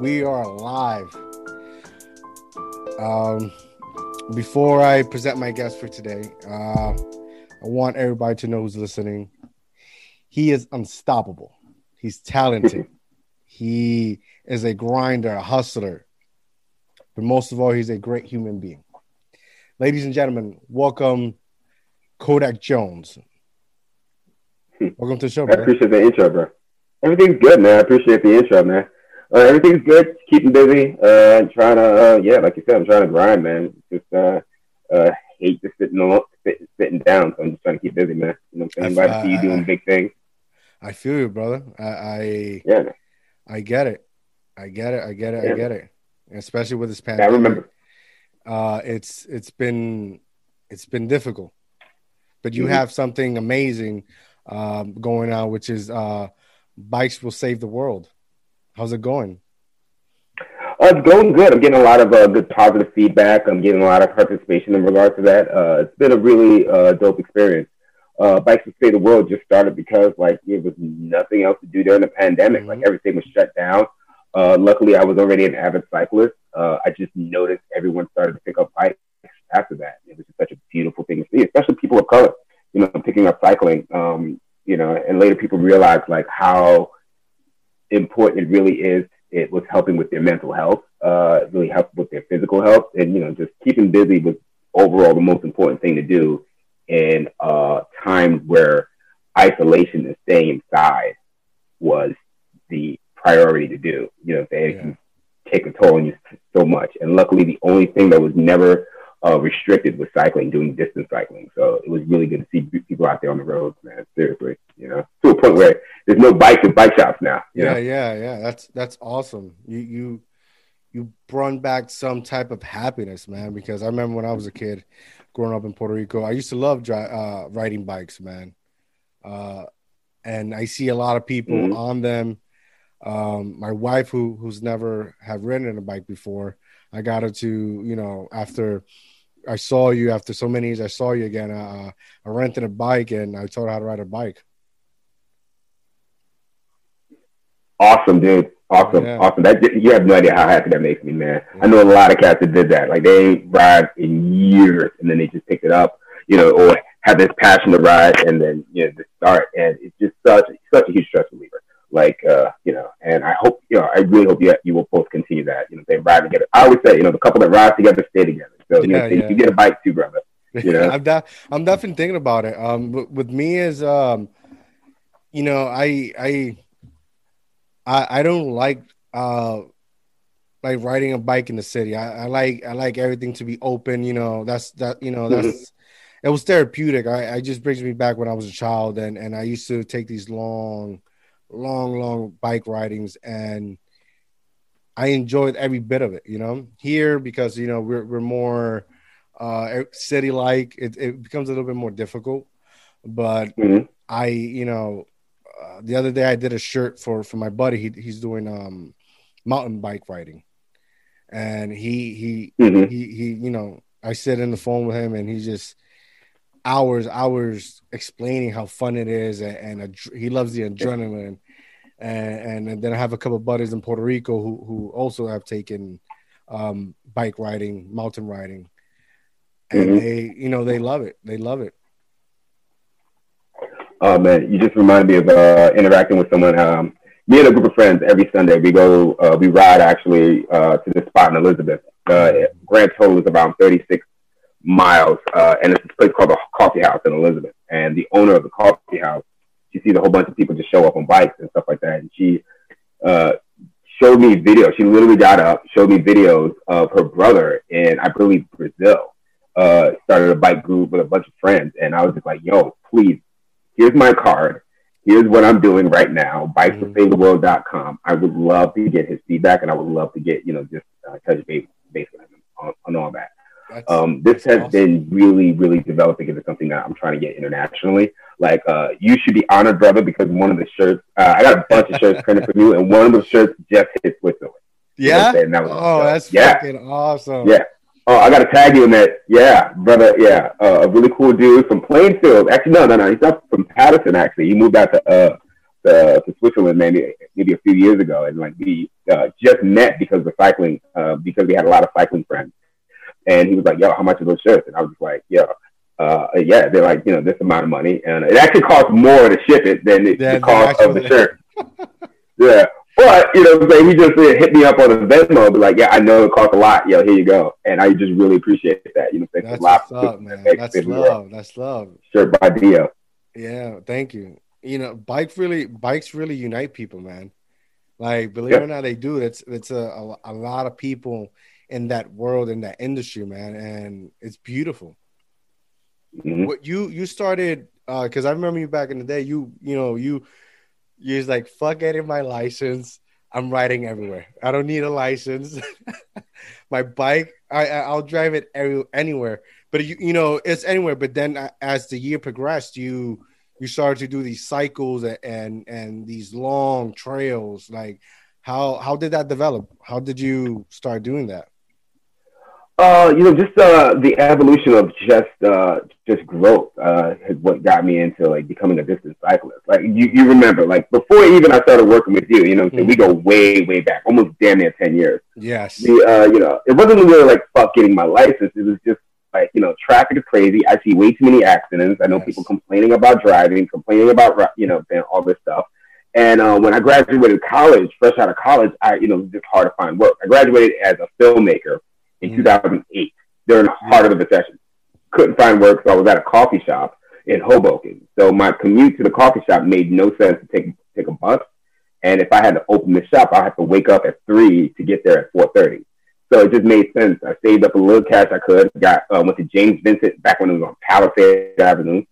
we are live. Um, before I present my guest for today, uh, I want everybody to know who's listening. He is unstoppable. He's talented. he is a grinder, a hustler, but most of all, he's a great human being. Ladies and gentlemen, welcome Kodak Jones. Welcome to the show, I appreciate the intro, bro. Everything's good, man. I appreciate the intro, man. Uh, everything's good. Keeping busy. Uh, trying to, uh, yeah, like you said, I'm trying to grind, man. Just uh, uh, hate just sitting alone, sit, sitting down. So I'm just trying to keep busy, man. You know what I'm saying? I- Glad to see you doing I- big things. I feel you, brother. I, I Yeah. I get it. I get it. I get it. I get it. Especially with this Yeah, I pandemic. remember. Uh, it's it's been it's been difficult, but you Mhm. have something amazing um, going on, which is uh, bikes will save the world. How's it going? Uh, it's going good. I'm getting a lot of uh, good positive feedback. I'm getting a lot of participation in regards to that. Uh, it's been a really uh, dope experience. Uh, Bikes to Save the World just started because like it was nothing else to do during the pandemic. Mhm. Like everything was shut down. Uh, luckily, I was already an avid cyclist. Uh, I just noticed everyone started to pick up bikes after that. It was just such a beautiful thing to see, especially people of color. You know, picking up cycling. Um, you know, and later people realized like how important it really is. It was helping with their mental health. Uh, really helped with their physical health, and you know, just keeping busy was overall the most important thing to do in uh, times where isolation and staying inside was the priority to do. You know, they Yeah. can take a toll on you so much. And luckily, the only thing that was never uh, restricted with cycling, doing distance cycling. So it was really good to see people out there on the roads, man. Seriously, you know, to a point where there's no bikes at bike shops now. You Yeah, know? yeah, yeah. That's that's awesome. You you you brought back some type of happiness, man. Because I remember when I was a kid, growing up in Puerto Rico, I used to love dri- uh, riding bikes, man. Uh, and I see a lot of people Mhm. on them. Um, my wife, who who's never have ridden a bike before, I got her to, you know, after I saw you after so many years, I saw you again. Uh, I rented a bike and I taught her how to ride a bike. Awesome, dude. Awesome, Yeah. awesome. That you have no idea how happy that makes me, man. I know a lot of cats that did that. Like they ride in years, and then they just picked it up, you know, or have this passion to ride, and then you know to start, and it's just such such a huge stress reliever. Like uh, you know, and I hope you know, I really hope you you will both continue that. You know, they ride together. I always say, you know, the couple that ride together stay together. So you know, Yeah, yeah. you get a bike too, brother. You know? I'm de- I'm definitely thinking about it. Um, with, with me is um, you know, I I I I don't like uh like riding a bike in the city. I, I like I like everything to be open. You know, that's that. You know, that's it was therapeutic. I, I just brings me back when I was a child, and and I used to take these long, long, long bike ridings, and I enjoyed every bit of it. You know, here because you know we're we're more uh city like it, it becomes a little bit more difficult but Mhm. i you know uh, the other day i did a shirt for for my buddy he, he's doing um mountain bike riding and he he Mhm. he he you know i sit in the phone with him and he's just hours hours explaining how fun it is and, and he loves the adrenaline and, and then i have a couple of buddies in puerto rico who who also have taken um bike riding mountain riding and Mhm. they you know they love it they love it Oh man, you just reminded me of uh, interacting with someone. Um, me and a group of friends every Sunday we go, uh, we ride actually uh, to this spot in Elizabeth. Uh, grand total is around 36 miles, uh, and it's this place called the Coffee House in Elizabeth. And the owner of the coffee house, she sees a whole bunch of people just show up on bikes and stuff like that, and she uh, showed me videos. She literally got up, showed me videos of her brother in, I believe, Brazil. Uh, started a bike group with a bunch of friends, and I was just like, "Yo, please here's my card. Here's what I'm doing right now. Bikesforsavetheworld.com. I would love to get his feedback, and I would love to get you know just uh, touch base, base with him on, on all that. Um, this has awesome. been really, really developing into something that I'm trying to get internationally. Like, uh, you should be honored, brother, because one of the shirts, uh, I got a bunch of shirts printed from you, and one of the shirts just hit Switzerland. You know yeah? That was- oh that's yeah. fucking awesome Yeah. Oh, I got to tag you in that. Yeah, brother. Yeah, uh, a really cool dude from Plainfield. Actually, no, no, no. He's not from Paterson. Actually, he moved out to uh, to, to Switzerland maybe maybe a few years ago, and like we uh, just met because of cycling, uh, because we had a lot of cycling friends. And he was like, "Yo, how much are those shirts?" And I was just like, "Yo, uh, yeah." They're like, you know, this amount of money, and it actually costs more to ship it than the, the cost of the shirt. yeah, but you know, I'm He just uh, hit me up on the Venmo, be like, "Yeah, I know it costs a lot. Yo, here you go." And I just really appreciate that. You know, I'm That's what's up, man. That's love. That's love. Sure, by Dio. Yeah, thank you. You know, bike really bikes really unite people, man. Like, believe yeah. it or not, they do. It's it's a, a, a lot of people in that world in that industry, man, and it's beautiful. Mm-hmm. What you you started because uh, I remember you back in the day. You you know you you was like fuck getting my license. I'm riding everywhere. I don't need a license. my bike, I I'll drive it every, anywhere but you you know it's anywhere. But then uh, as the year progressed, you you started to do these cycles and and, and these long trails. Like how how did that develop? How did you start doing that? Uh, you know, just uh, the evolution of just uh, just growth uh, is what got me into like becoming a distance cyclist. Like you, you remember, like before even I started working with you, you know, mm-hmm. we go way, way back, almost damn near ten years. Yes. The, uh, you know, it wasn't really like fuck getting my license. It was just like, you know, traffic is crazy. I see way too many accidents. I know yes. people complaining about driving, complaining about, you know, all this stuff. And uh, when I graduated college, fresh out of college, I, you know, it's hard to find work. I graduated as a filmmaker in mm 2008 during the heart of the recession. Couldn't find work, so I was at a coffee shop in Hoboken. So my commute to the coffee shop made no sense to take take a bus. And if I had to open the shop, I had to wake up at three to get there at four thirty. So it just made sense. I saved up a little cash I could. Got uh, went to James Vincent back when it was on Palisade Avenue.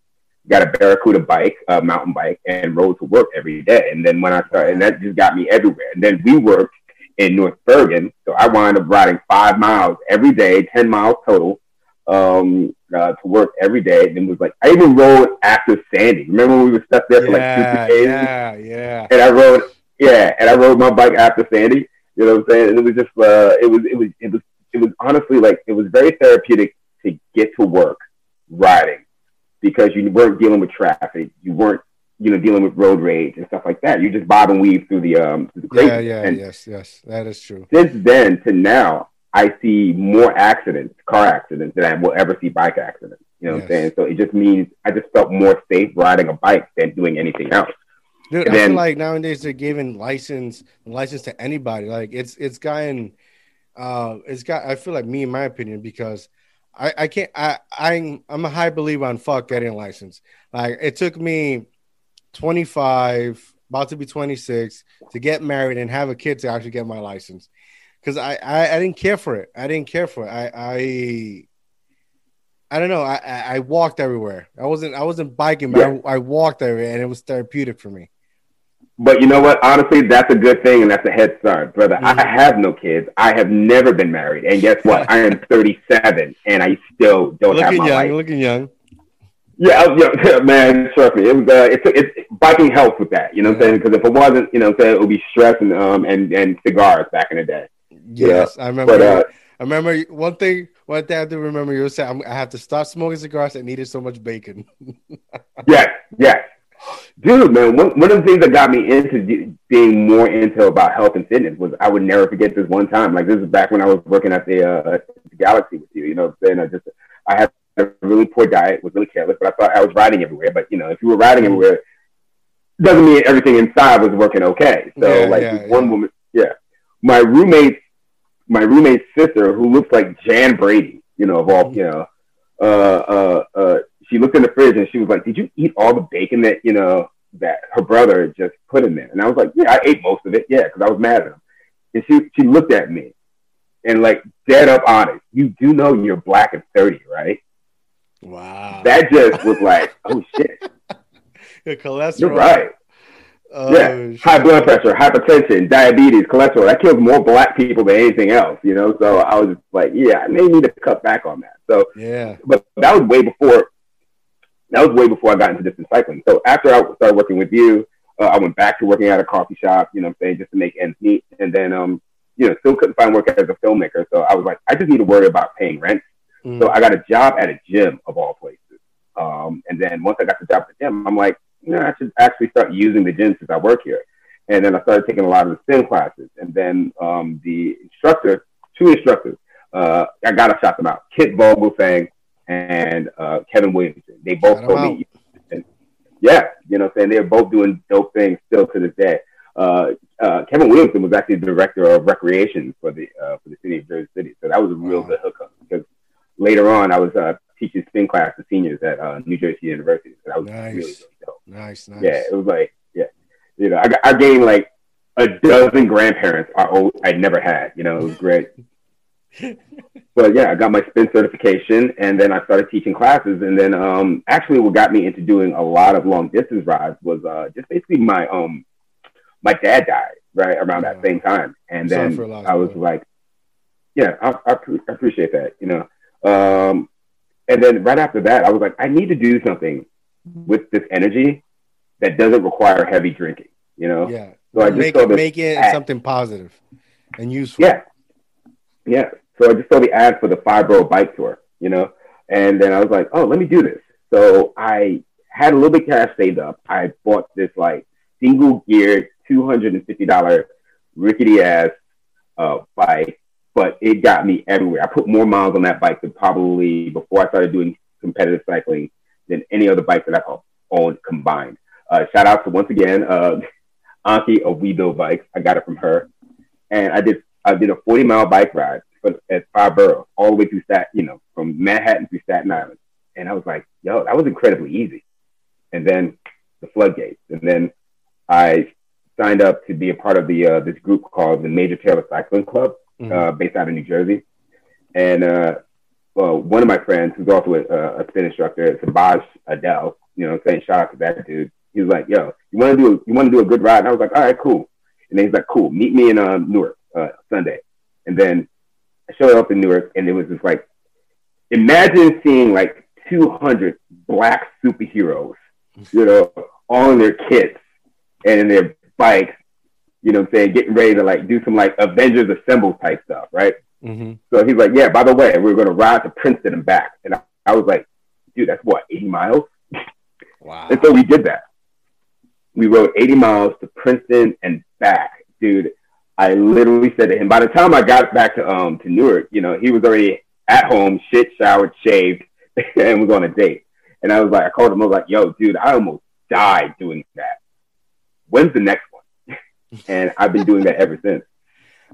Got a Barracuda bike, a mountain bike, and rode to work every day. And then when I started, and that just got me everywhere. And then we worked in North Bergen, so I wound up riding five miles every day, ten miles total, um, uh, to work every day. And it was like I even rode after Sandy. Remember when we were stuck there for yeah, like two days? Yeah, yeah. And I rode, yeah, and I rode my bike after Sandy. You know what I'm saying? And it was just, uh, it was, it was, it was, it was honestly like it was very therapeutic to get to work riding because you weren't dealing with traffic, you weren't, you know, dealing with road rage and stuff like that. You just bob and weave through the um. Through the yeah, yeah, and yes, yes, that is true. Since then to now, I see more accidents, car accidents, than I will ever see bike accidents. You know yes. what I'm saying? So it just means I just felt more safe riding a bike than doing anything else. Dude, I feel like nowadays they're giving license license to anybody. Like it's it's gotten uh it's got I feel like me in my opinion because I, I can't I I'm I'm a high believer on fuck getting a license. Like it took me 25, about to be 26, to get married and have a kid to actually get my license. Because I, I, I didn't care for it. I didn't care for it. I I I don't know. I, I walked everywhere. I wasn't I wasn't biking, but yeah. I, I walked everywhere, and it was therapeutic for me. But you know what? Honestly, that's a good thing, and that's a head start, brother. Mm-hmm. I have no kids. I have never been married, and guess what? I am 37, and I still don't looking have my young, life. Looking young. Yeah, yeah, man. Trust me, it was. Uh, it's, it's biking helps with that. You know what I'm saying? Because if it wasn't, you know, what I'm saying it would be stress and um and and cigars back in the day. Yes, I remember. But, uh, I remember one thing. One thing I do remember you were saying, "I have to stop smoking cigars. I needed so much bacon." yes, yes, Dude, man, one, one of the things that got me into being more into about health and fitness was I would never forget this one time. Like this is back when I was working at the, uh, the Galaxy with you. You know, what I'm saying I just I had a really poor diet, was really careless, but I thought I was riding everywhere. But you know, if you were riding everywhere, doesn't mean everything inside was working okay. So yeah, like yeah, one yeah. woman, yeah, my roommate, my roommate's sister, who looks like Jan Brady, you know, of all, you know, uh, uh, uh, she looked in the fridge and she was like, "Did you eat all the bacon that you know that her brother just put in there?" And I was like, "Yeah, I ate most of it. Yeah, because I was mad at him." And she she looked at me and like dead up honest, you do know you're black and thirty, right? Wow. That just was like, oh shit. Your cholesterol. You're right. Oh, yeah, shit. high blood pressure, hypertension, diabetes, cholesterol. That kills more black people than anything else, you know. So I was like, yeah, I may need to cut back on that. So yeah, but that was way before that was way before I got into distance cycling. So after I started working with you, uh, I went back to working at a coffee shop, you know what I'm saying, just to make ends meet. And then, um, you know, still couldn't find work as a filmmaker. So I was like, I just need to worry about paying rent. Mm. So I got a job at a gym of all places. Um, and then once I got the job at the gym, I'm like, you know, I should actually start using the gym since I work here. And then I started taking a lot of the spin classes. And then um, the instructor, two instructors, uh, I got to shout them out. Kit Vogelsang and uh, Kevin Williamson. They both shout told me, and, yeah, you know what I'm saying? They're both doing dope things still to this day. Uh, uh, Kevin Williamson was actually the director of recreation for the uh, for the city of Jersey City, so that was a real wow. good hookup. Because later on, I was uh, teaching spin class to seniors at uh, New Jersey University, so that was nice. really, really dope. Nice, nice. Yeah, it was like yeah, you know, I, I gained like a dozen grandparents I I'd never had. You know, it was great. but yeah, I got my spin certification, and then I started teaching classes. And then, um, actually, what got me into doing a lot of long distance rides was uh, just basically my um, my dad died right around yeah. that same time, and then I was like, yeah, I, I, I, appreciate that, you know. Um, and then right after that, I was like, I need to do something with this energy that doesn't require heavy drinking, you know. Yeah. So I just make it, make it ad. something positive and useful. Yeah. Yeah. So I just saw the ad for the borough bike tour, you know, and then I was like, oh, let me do this. So I had a little bit cash saved up. I bought this like single geared $250 rickety ass uh, bike, but it got me everywhere. I put more miles on that bike than probably before I started doing competitive cycling than any other bike that I've owned combined. Uh, shout out to once again, uh, Anki of We Build Bikes. I got it from her. And I did I did a 40 mile bike ride for, at five boroughs, all the way through Staten, you know, from Manhattan to Staten Island. And I was like, yo, that was incredibly easy. And then the floodgates. And then I signed up to be a part of the uh, this group called the Major Taylor Cycling Club, mm-hmm. uh, based out of New Jersey. And uh, well, one of my friends, who's also a, a spin instructor, Sabaj Adele, you know, saying shout out to that dude he was like, "Yo, you want to do you want to do a good ride?" And I was like, "All right, cool." And then he's like, "Cool, meet me in uh, Newark uh, Sunday." And then I showed up in Newark, and it was just like, imagine seeing like 200 black superheroes, you know, all in their kits and in their bikes, you know, what I'm saying, getting ready to like do some like Avengers Assemble type stuff, right? Mm-hmm. So he's like, "Yeah, by the way, we're going to ride to Princeton and back." And I, I was like, "Dude, that's what 80 miles." Wow. And so we did that we rode 80 miles to Princeton and back, dude. I literally said to him, by the time I got back to um to Newark, you know, he was already at home, shit, showered, shaved, and was on a date. And I was like, I called him, I was like, yo, dude, I almost died doing that. When's the next? And I've been doing that ever since.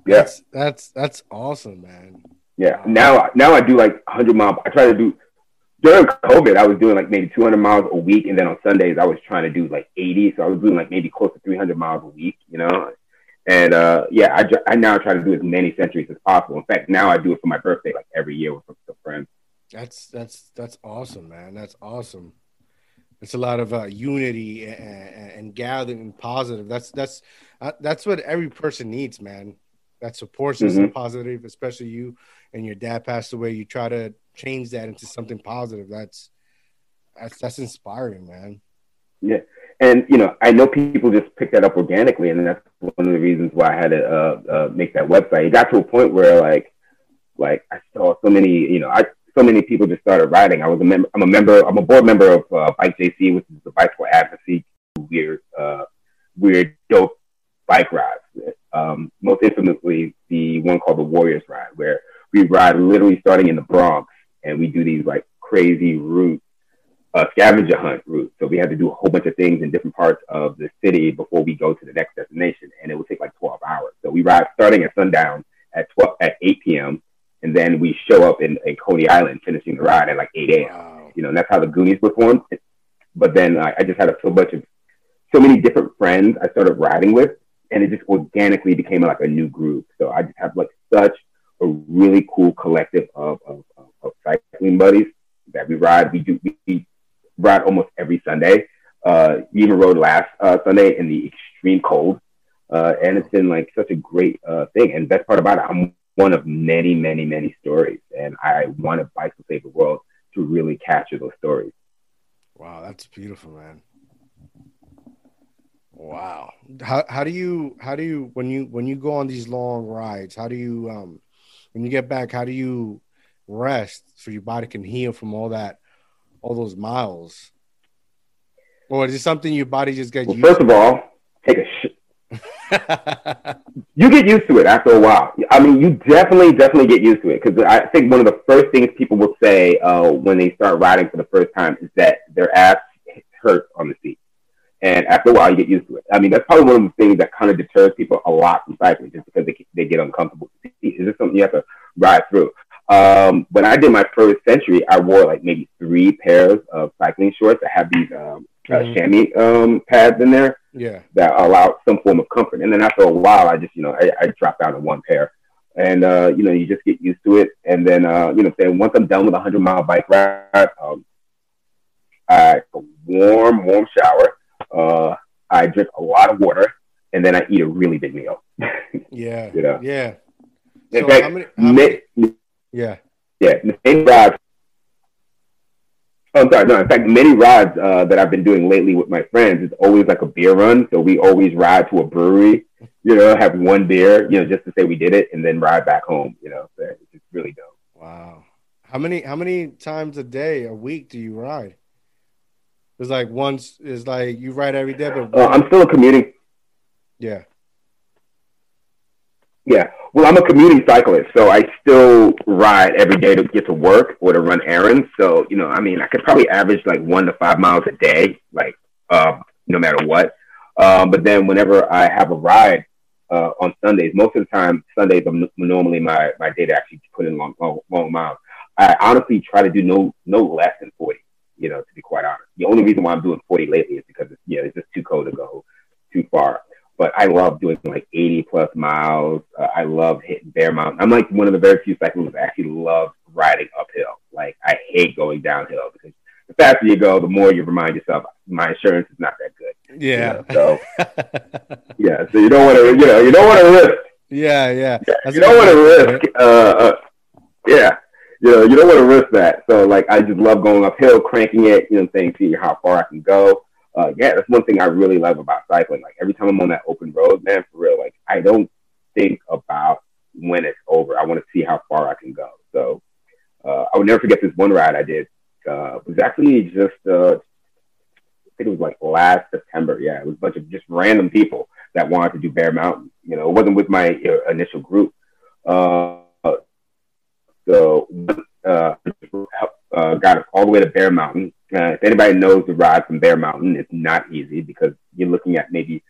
Yeah. That's that's that's awesome, man. Yeah. Now now I do like 100 miles. I try to do during COVID, I was doing like maybe 200 miles a week, and then on Sundays I was trying to do like 80. So I was doing like maybe close to 300 miles a week, you know. And uh, yeah, I, I now try to do as many centuries as possible. In fact, now I do it for my birthday like every year with some friends. That's that's that's awesome, man. That's awesome. It's a lot of uh, unity and, and gathering and positive. That's that's uh, that's what every person needs, man. That support system, mm-hmm. positive, especially you and your dad passed away. You try to change that into something positive. That's that's that's inspiring, man. Yeah, and you know, I know people just pick that up organically, and that's one of the reasons why I had to uh, uh, make that website. It got to a point where like, like I saw so many, you know, I so many people just started riding. I was a member. I'm a member. I'm a board member of uh, Bike JC, which is the bicycle advocacy weird, uh, weird, dope bike rides. Um, most infamously, the one called the Warriors Ride, where we ride literally starting in the Bronx and we do these like crazy route, uh, scavenger hunt routes. So we had to do a whole bunch of things in different parts of the city before we go to the next destination, and it would take like 12 hours. So we ride starting at sundown at 12 at 8 p.m. and then we show up in, in Coney Island, finishing the ride at like 8 a.m. Wow. You know, and that's how the Goonies were formed. But then I, I just had a, so much of so many different friends I started riding with, and it just organically became like a new group. So I just have like such a really cool collective of, of, of cycling buddies that we ride. We do we ride almost every Sunday. Uh, we even rode last uh, Sunday in the extreme cold, uh, and it's been like such a great uh, thing. And best part about it, I'm one of many, many, many stories, and I wanted Bikes to Save the World to really capture those stories. Wow, that's beautiful, man. Wow. How how do you how do you when you when you go on these long rides, how do you um when you get back, how do you rest so your body can heal from all that, all those miles? Or is it something your body just gets well, first of all, take a shit. You get used to it after a while. I mean, you definitely, definitely get used to it because I think one of the first things people will say uh, when they start riding for the first time is that their ass hurt on the seat. And after a while, you get used to it. I mean, that's probably one of the things that kind of deters people a lot from cycling, just because they, they get uncomfortable. Is this something you have to ride through? Um, when I did my first century, I wore like maybe three pairs of cycling shorts that have these um, uh, mm-hmm. chamois um, pads in there. Yeah. That allow some form of comfort. And then after a while, I just, you know, I, I dropped down to one pair. And, uh, you know, you just get used to it. And then, uh, you know, saying once I'm done with a 100 mile bike ride, um, I a warm, warm shower. Uh, I drink a lot of water, and then I eat a really big meal. yeah. You know? Yeah. In so fact, how many, how many, yeah. Yeah. Many rides. Oh, I'm sorry. No, in fact, many rides uh, that I've been doing lately with my friends is always like a beer run. So we always ride to a brewery, you know, have one beer, you know, just to say we did it, and then ride back home. You know, so it's just really dope. Wow. How many how many times a day, a week do you ride? It's like once It's like you ride every day, but uh, I'm still a commuting. Yeah. Yeah. Well, I'm a commuting cyclist, so I still ride every day to get to work or to run errands. So, you know, I mean, I could probably average like one to five miles a day, like, uh, no matter what. Um, but then whenever I have a ride uh, on Sundays, most of the time, Sundays are normally my, my day to actually put in long, long, long miles. I honestly try to do no, no less than 40 you know, to be quite honest. The only reason why I'm doing 40 lately is because it's, you know, it's just too cold to go too far. But I love doing like 80 plus miles. Uh, I love hitting Bear Mountain. I'm like one of the very few cyclists that actually love riding uphill. Like I hate going downhill because the faster you go, the more you remind yourself my insurance is not that good. Yeah. You know? So yeah, so you don't want to, you know, you don't want to risk. Yeah, yeah. yeah you don't want to risk. Uh, uh, yeah, you know, you don't want to risk that. So like, I just love going uphill, cranking it, you know, saying, see how far I can go. Uh, yeah, that's one thing I really love about cycling. Like every time I'm on that open road, man, for real, like I don't think about when it's over. I want to see how far I can go. So uh, I would never forget this one ride I did. Uh, it was actually just, uh, I think it was like last September. Yeah, it was a bunch of just random people that wanted to do Bear Mountain. You know, it wasn't with my uh, initial group. Uh, so uh, uh, got us all the way to Bear Mountain. Uh, if anybody knows the ride from Bear Mountain, it's not easy because you're looking at maybe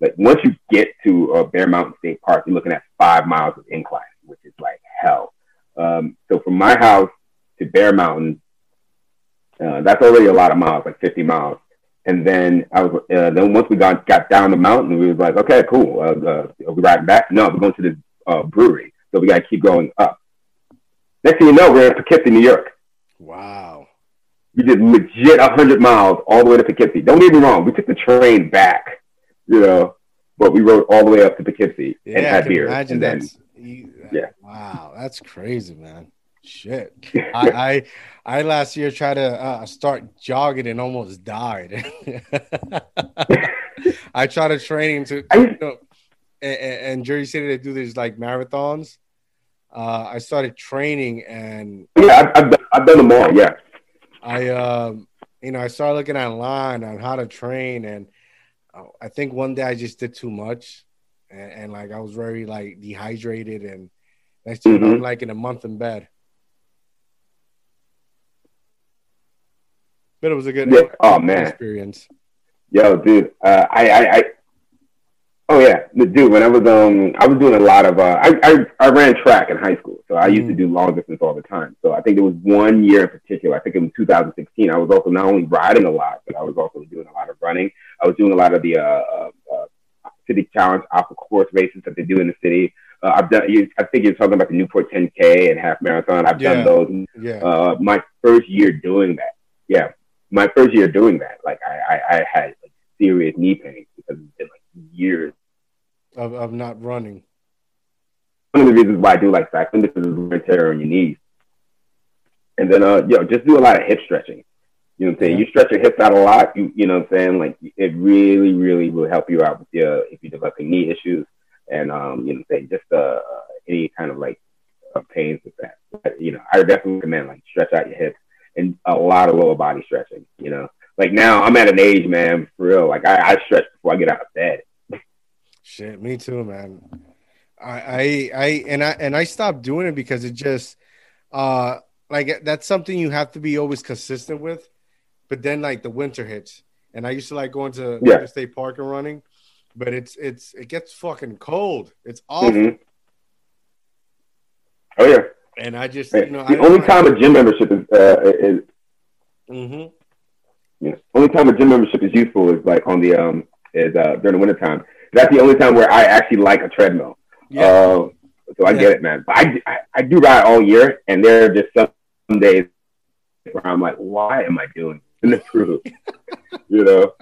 like once you get to uh, Bear Mountain State Park, you're looking at five miles of incline, which is like hell. Um, so from my house to Bear Mountain, uh, that's already a lot of miles, like 50 miles. And then I was, uh, then once we got got down the mountain, we was like, okay, cool. Uh, uh, are we riding back? No, we're going to this uh, brewery, so we got to keep going up. Next thing you know, we're in Poughkeepsie, New York. Wow. We did legit 100 miles all the way to Poughkeepsie. Don't get me wrong, we took the train back, you know, but we rode all the way up to Poughkeepsie yeah, and had beer. Imagine you, yeah. Wow, that's crazy, man. Shit. I, I, I last year tried to uh, start jogging and almost died. I tried training to, you know, and, and Jersey City they do these like marathons uh, I started training and yeah, I've, I've, I've done them all. Yeah, I um, you know I started looking online on how to train, and uh, I think one day I just did too much, and, and like I was very like dehydrated, and next thing mm-hmm. I'm like in a month in bed. But it was a good, yeah. oh man experience. Yo, dude, uh, I, I, I Oh yeah, dude. When I was um, I was doing a lot of uh, I, I I ran track in high school, so I used mm. to do long distance all the time. So I think there was one year in particular. I think in 2016, I was also not only riding a lot, but I was also doing a lot of running. I was doing a lot of the uh, uh, uh city challenge off course races that they do in the city. Uh, I've done. You, I think you're talking about the Newport 10K and half marathon. I've yeah. done those. Yeah. Uh, my first year doing that. Yeah, my first year doing that. Like I, I, I had like serious knee pain because it's been like years of, of not running. One of the reasons why I do like cycling is because wear tear on your knees. And then, uh, yo, just do a lot of hip stretching. You know what I'm saying? Yeah. You stretch your hips out a lot. You, you know what I'm saying? Like it really, really will help you out with your if you're developing knee issues and um, you know, what I'm saying just uh, any kind of like uh, pains with that. But, you know, I definitely recommend like stretch out your hips and a lot of lower body stretching. You know, like now I'm at an age, man, for real. Like I, I stretch before I get out of bed. Shit, me too, man. I, I, I, and I, and I stopped doing it because it just, uh, like that's something you have to be always consistent with. But then, like the winter hits, and I used to like going to Yeah. State Park and running, but it's it's it gets fucking cold. It's awful, Mhm. Oh yeah. and I just you know the only time a gym membership is uh, is mm-hmm. you know, only time a gym membership is useful is like on the um is uh during the wintertime. That's the only time where I actually like a treadmill. Yeah, Uh, so I Yeah. get it, man. But I, I I do ride all year, and there are just some days where I'm like, why am I doing in the truth? you know.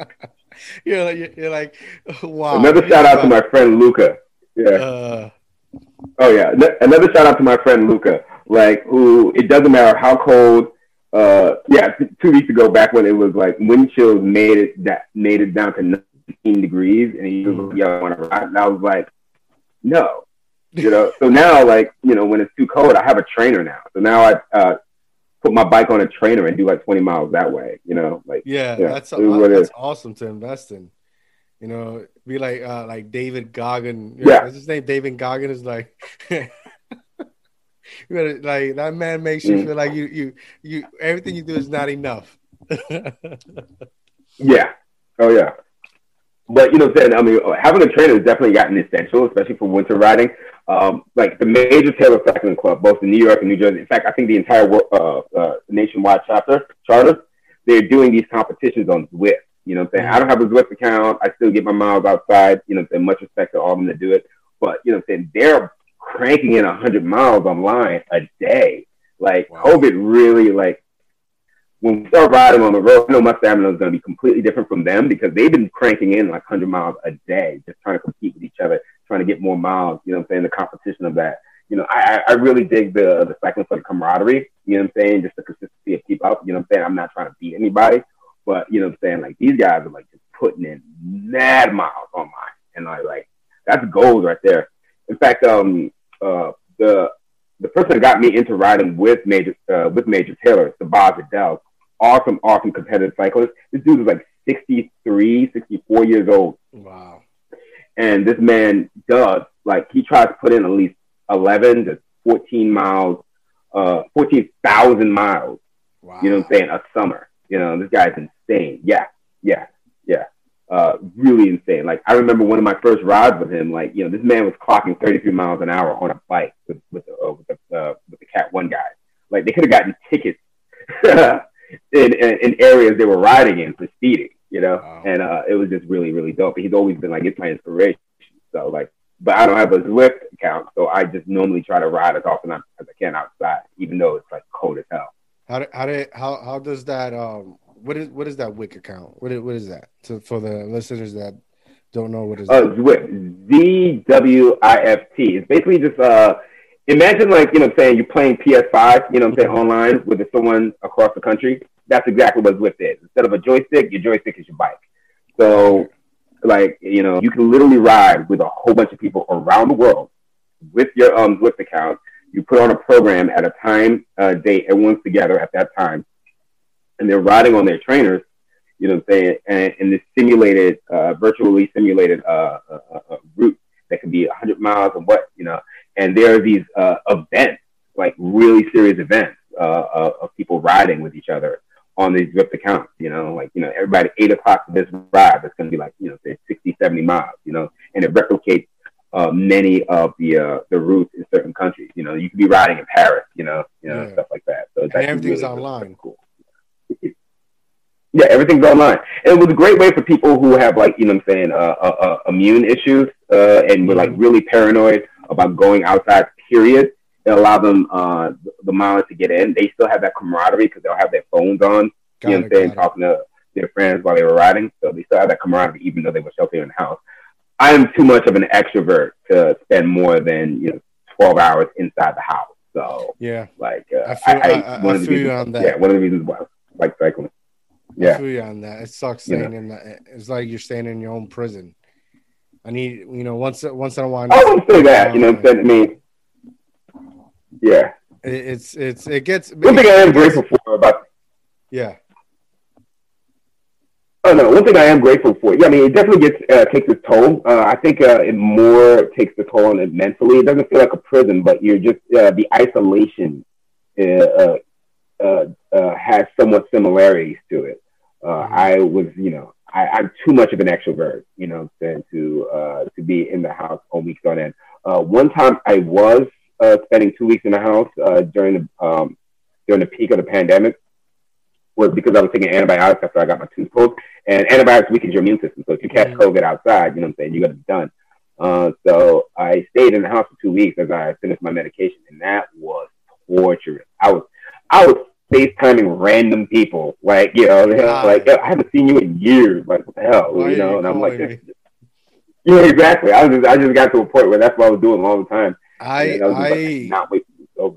you're like you're, you're like wow. Another shout out to my friend Luca. Yeah. Uh, Oh yeah. Another shout out to my friend Luca. Like who it doesn't matter how cold. Uh, yeah, two weeks ago, back when it was like wind chills made it that made it down to 19 degrees, and he was like, "Yo, I want to ride," and I was like, "No." You know. so now, like you know, when it's too cold, I have a trainer now. So now I uh, put my bike on a trainer and do like 20 miles that way. You know, like yeah, Yeah, that's what that's awesome to invest in. You know, be like uh like David Goggin. Yeah. what's his name? David Goggin is like. You gotta, like that man makes you Mm. feel like you you you everything you do is not enough. Yeah. Oh yeah. But you know, saying I mean, having a trainer has definitely gotten essential, especially for winter riding. Um, like the major Taylor Cycling Club, both in New York and New Jersey. In fact, I think the entire uh, uh, nationwide chapter charter, they're doing these competitions on Zwift. You know, what I'm saying I don't have a Zwift account. I still get my miles outside. You know, what I'm saying much respect to all of them that do it. But you know, what I'm saying they're cranking in hundred miles online a day. Like Wow. COVID really like when we start riding on the road, I know my stamina is going to be completely different from them because they've been cranking in like 100 miles a day, just trying to compete with each other, trying to get more miles. You know what I'm saying? The competition of that. You know, I, I really dig the the cycling for the camaraderie. You know what I'm saying? Just the consistency of keep up. You know what I'm saying? I'm not trying to beat anybody, but you know what I'm saying? Like these guys are like just putting in mad miles on online, and I like that's gold right there. In fact, um, uh, the the person that got me into riding with Major uh, with Major Taylor, Sabaz Adele, awesome, awesome competitive cyclist. This dude was like 63, 64 years old. Wow. And this man does, like, he tries to put in at least 11 to 14 miles, uh, 14,000 miles, Wow. you know what I'm saying, a summer. You know, this guy's insane. Yeah, yeah, yeah. Uh, really insane. Like, I remember one of my first rides with him, like, you know, this man was clocking 33 miles an hour on a bike with, with, the, uh, with, the, uh, with the Cat 1 guy. Like, they could have gotten tickets in, in, in areas they were riding in for speeding, you know? Wow. And uh, it was just really, really dope. But he's always been like, it's my inspiration. So, like, but I don't have a Zwift account, so I just normally try to ride as often as I can outside, even though it's like cold as hell. How do, how do, how how does that um what is what is that Zwift account? What is, what is that? To, for the listeners that don't know what is Uh? Zwift, Z W I F T. It's basically just uh, imagine like you know, what I'm saying you're playing PS5, you know, what I'm saying online with someone across the country. That's exactly what Zwift is. Instead of a joystick, your joystick is your bike. So, like you know, you can literally ride with a whole bunch of people around the world with your um Zwift account. You put on a program at a time, uh, date, everyone's together at that time, and they're riding on their trainers you know what I'm saying, and in this simulated, uh, virtually simulated uh, uh, uh, uh, route that could be 100 miles and what, you know, and there are these uh, events, like really serious events uh, uh, of people riding with each other on these Zwift accounts, you know, like, you know, everybody eight o'clock this ride, that's going to be like, you know, say 60, 70 miles, you know, and it replicates uh, many of the uh, the routes in certain countries. You know, you could be riding in Paris, you know, you know, Yeah. stuff like that. So it's everything's really, online. cool. Yeah, everything's online. And it was a great way for people who have like, you know what I'm saying, uh, uh, uh, immune issues uh, and were like Mhm. really paranoid about going outside, period. It allowed them uh, the mileage to get in. They still have that camaraderie because they'll have their phones on, Got you know what I'm saying, it. talking to their friends while they were riding. So they still have that camaraderie even though they were sheltering in the house. I am too much of an extrovert to spend more than, you know, 12 hours inside the house. So, Yeah, like, uh, I feel- I- I- one I of the feel you reasons, on that. Yeah, one of the reasons why I like cycling. I Yeah. feel you on that. It sucks You know. staying in the. It's like you're staying in your own prison. I need you know once once in a while. I wouldn't say that. You know what I'm saying? I mean, yeah. It, it's it's it gets. One thing I am grateful for about Yeah. Oh no! One thing I am grateful for. Yeah, I mean, it definitely gets uh, takes its toll. Uh, I think uh, it more takes the toll on it mentally. It doesn't feel like a prison, but you're just uh, the isolation uh, uh, has somewhat similarities to it. Mm-hmm. I was, you know, I, am too much of an extrovert, you know, than to to be in the house all weeks on end. one time, I was spending two weeks in the house during the um, during the peak of the pandemic was because I was taking antibiotics after I got my tooth pulled. And antibiotics weakens your immune system. So if you catch mm-hmm. COVID outside, you know what I'm saying, you're to be done. Uh, so I stayed in the house for two weeks as I finished my medication, and that was torturous. I was, I was FaceTiming random people, like you know, like I haven't seen you in years, like what the hell, you know? And I'm like, yeah, exactly. I just, I just got to a point where that's what I was doing all the time. I, I, I like, not wait over.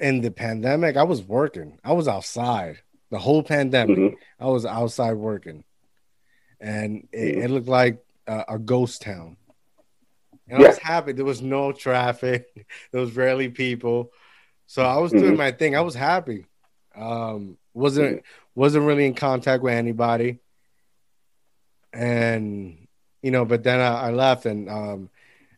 In the pandemic, I was working. I was outside the whole pandemic. Mm-hmm. I was outside working, and it, mm-hmm. it looked like a, a, ghost town. And yeah. I was happy. There was no traffic. There was rarely people. So I was mm-hmm. doing my thing. I was happy. Um, wasn't wasn't really in contact with anybody. And you know, but then I, I left, and um,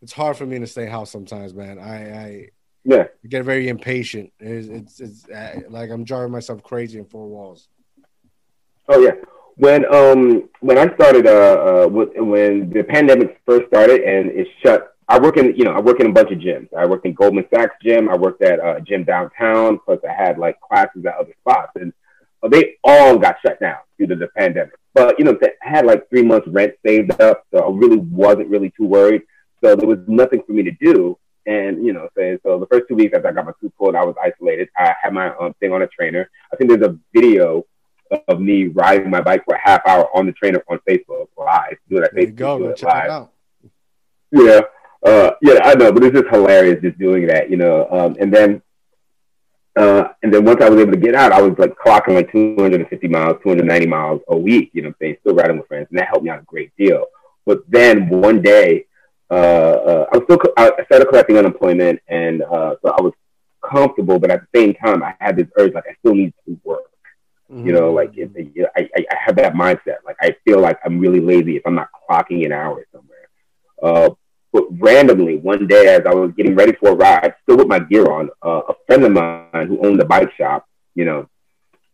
it's hard for me to stay house sometimes, man. I, I yeah, I get very impatient. It's, it's, it's uh, like I'm driving myself crazy in four walls. Oh yeah, when um when I started uh, uh when the pandemic first started and it shut. I work in you know I work in a bunch of gyms. I worked in Goldman Sachs gym. I worked at a gym downtown. Plus I had like classes at other spots, and they all got shut down due to the pandemic. But you know I had like three months rent saved up, so I really wasn't really too worried. So there was nothing for me to do. And you know, saying so the first two weeks after I got my tooth pulled, I was isolated. I had my um, thing on a trainer. I think there's a video of me riding my bike for a half hour on the trainer on Facebook live. Do it. There you go. It live. Yeah, uh, yeah, I know, but it's just hilarious just doing that, you know. Um, and then, uh, and then once I was able to get out, I was like clocking like 250 miles, 290 miles a week. You know, what I'm saying still riding with friends, and that helped me out a great deal. But then one day, uh, uh, I was still I started collecting unemployment, and uh, so I was comfortable, but at the same time, I had this urge like I still need to work. Mm-hmm. You know, like it, it, I, I have that mindset. Like I feel like I'm really lazy if I'm not clocking an hour somewhere. Uh, but randomly, one day as I was getting ready for a ride, still with my gear on, uh, a friend of mine who owned a bike shop, you know,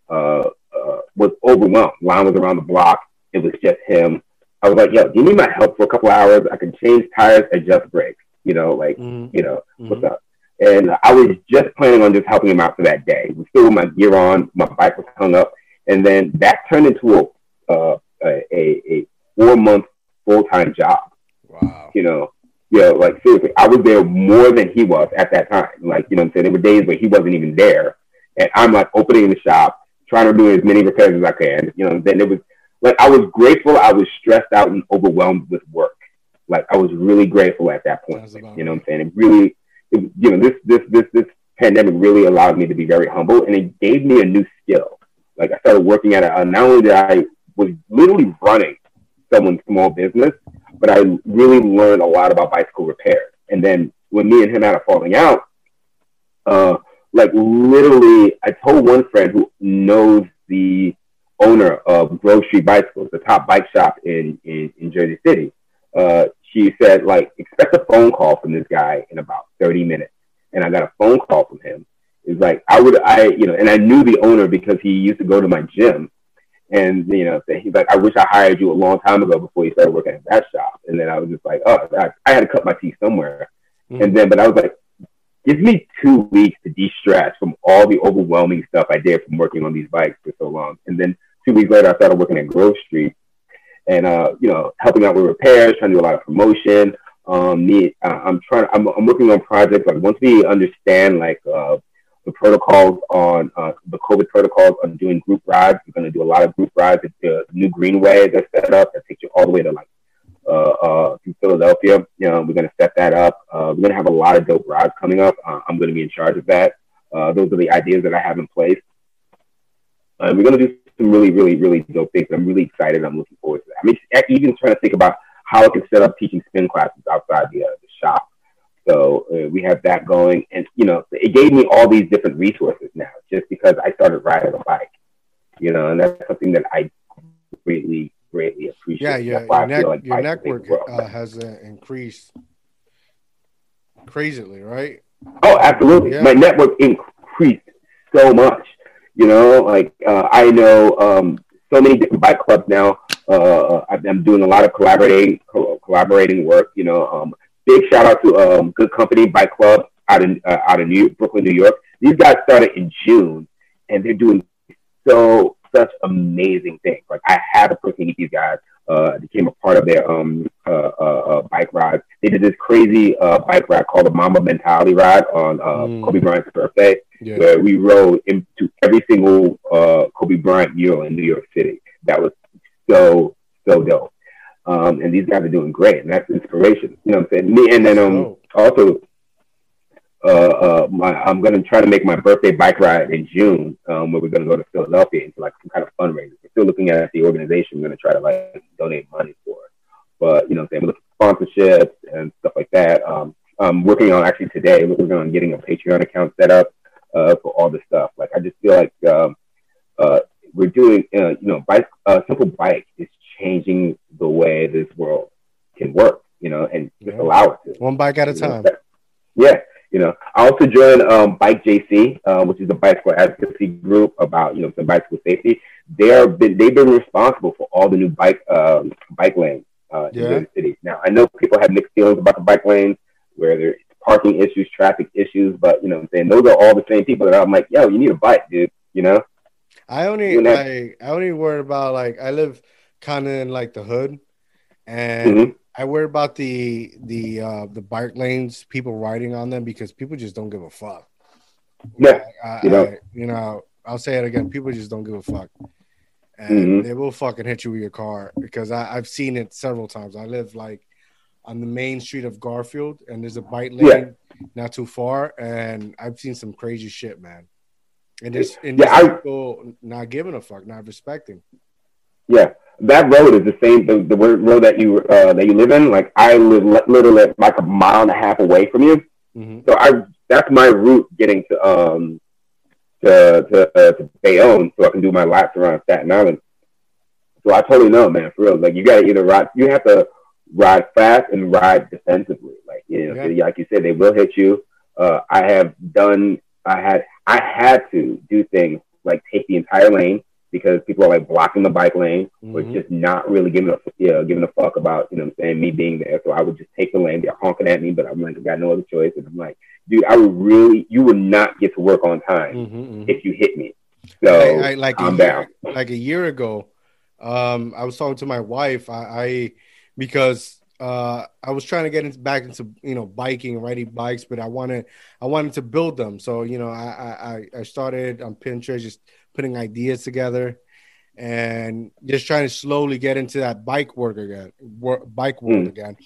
uh, uh, was overwhelmed. Line was around the block. It was just him. I was like, yo, do you need my help for a couple hours? I can change tires, adjust brakes, you know, like, mm-hmm. you know, mm-hmm. what's up? And I was just planning on just helping him out for that day. We still with my gear on, my bike was hung up. And then that turned into a, uh, a, a four month full time job. Wow. You know, yeah, like seriously, I was there more than he was at that time. Like, you know what I'm saying? There were days where he wasn't even there. And I'm like opening the shop, trying to do as many repairs as I can. You know, then it was like I was grateful. I was stressed out and overwhelmed with work. Like I was really grateful at that point. Like, you know what I'm saying? It really, it, you know, this this this this pandemic really allowed me to be very humble, and it gave me a new skill. Like I started working at a. Not only did I was literally running someone's small business, but I really learned a lot about bicycle repair. And then when me and him had a falling out, uh, like literally, I told one friend who knows the owner of Grove Street Bicycles, the top bike shop in, in, in Jersey City. Uh, she said, like, expect a phone call from this guy in about 30 minutes. And I got a phone call from him. It's like, I would, I, you know, and I knew the owner because he used to go to my gym. And, you know, he's like, I wish I hired you a long time ago before you started working at that shop. And then I was just like, oh, I, I had to cut my teeth somewhere. Mm-hmm. And then, but I was like, give me two weeks to de-stress from all the overwhelming stuff I did from working on these bikes for so long. And then two weeks later, I started working at Grove Street and, uh, you know, helping out with repairs, trying to do a lot of promotion. Um, me, I'm trying, I'm, I'm working on projects. Like once we understand like, uh, the protocols on, uh, the COVID protocols on doing group rides, we're going to do a lot of group rides at the new greenway that's set up that takes you all the way to like, uh, uh, Philadelphia. You know, we're going to set that up. Uh, we're going to have a lot of dope rides coming up. Uh, I'm going to be in charge of that. Those are the ideas that I have in place. Uh, we're going to do some really, really, really dope things. I'm really excited. I'm looking forward to that. I mean, even trying to think about how I can set up teaching spin classes outside the, the shop. So uh, we have that going, and you know, it gave me all these different resources now, just because I started riding a bike. You know, and that's something that I greatly, greatly appreciate. Yeah, your, your, like your network uh, has uh, increased crazily, right? Oh, absolutely. Yeah. My network increased so much. You know, like uh, I know um, so many different bike clubs now. Uh, I'm doing a lot of collaborating co- collaborating work. You know, um, big shout out to um, Good Company Bike Club out in uh, out in New- Brooklyn, New York. These guys started in June, and they're doing so such amazing things. Like I had a person meet these guys. Uh, became a part of their um uh, uh, uh, bike ride. They did this crazy uh, bike ride called the Mamba Mentality Ride on uh, mm. Kobe Bryant's birthday, yeah. where we rode into every single uh, Kobe Bryant mural in New York City. That was so so dope. Um, and these guys are doing great, and that's inspiration. You know what I'm saying? Me and then um also uh, uh, my, I'm gonna try to make my birthday bike ride in June, um, where we're gonna go to Philadelphia into like some kind of fundraiser. We're still looking at the organization. We're gonna try to like donate money for it, but you know, what I'm saying we're looking for sponsorships and stuff like that. Um, I'm working on actually today. We're working on getting a Patreon account set up uh, for all this stuff. Like I just feel like um, uh, we're doing, uh, you know, bike, uh, simple bike is changing the way this world can work. You know, and just allow it to. One bike at a time. Yeah, you know, I also joined um, Bike JC, uh, which is a bicycle advocacy group about you know some bicycle safety. They are been they've been responsible for all the new bike um, bike lanes uh, yeah. in the city. Now I know people have mixed feelings about the bike lanes, where there's parking issues, traffic issues, but you know I'm saying those are all the same people that I'm like, yo, you need a bike, dude. You know. I only? I, I only worry about like I live kind of in like the hood, and mm-hmm. I worry about the the uh, the bike lanes, people riding on them because people just don't give a fuck. Yeah, I, you know, I, you know, I'll say it again. People just don't give a fuck, and mm-hmm. they will fucking hit you with your car because I, have seen it several times. I live like on the main street of Garfield, and there's a bike lane yeah. not too far, and I've seen some crazy shit, man. And there's and yeah, people not giving a fuck, not respecting. Yeah, that road is the same the, the road that you uh, that you live in. Like I live literally like a mile and a half away from you, mm-hmm. so I that's my route getting to um to to, uh, to Bayonne, so I can do my laps around Staten Island. So I totally know, man, for real. Like you gotta either ride, you have to ride fast and ride defensively. Like you know, yeah. like you said, they will hit you. Uh, I have done, I had, I had to do things like take the entire lane because people are like blocking the bike lane mm-hmm. or just not really giving a you know, giving a fuck about you know I'm saying me being there. So I would just take the lane. They're honking at me, but I'm like I got no other choice. And I'm like, dude, I would really you would not get to work on time mm-hmm, mm-hmm. if you hit me. So I, I, like I'm a year, down. Like a year ago, um, I was talking to my wife. I, I because uh, I was trying to get into, back into you know biking, riding bikes, but I wanted I wanted to build them. So you know I I, I started on Pinterest just putting ideas together and just trying to slowly get into that bike work again, work, bike world mm. again.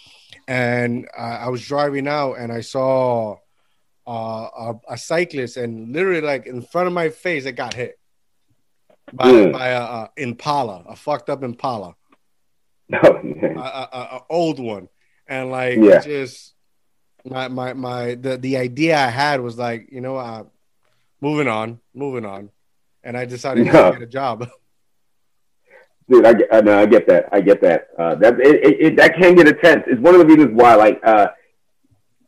And uh, I was driving out and I saw uh, a, a, cyclist, and literally like in front of my face, it got hit by, mm. by a, a, Impala, a fucked up Impala, oh, a, old one, and like yeah. just my my my the the idea I had was like you know uh, moving on, moving on and I decided no. to get a job. Dude, I, I, no, I get that. I get that. Uh, that it, it, it, that can get intense. It's one of the reasons why, like, uh,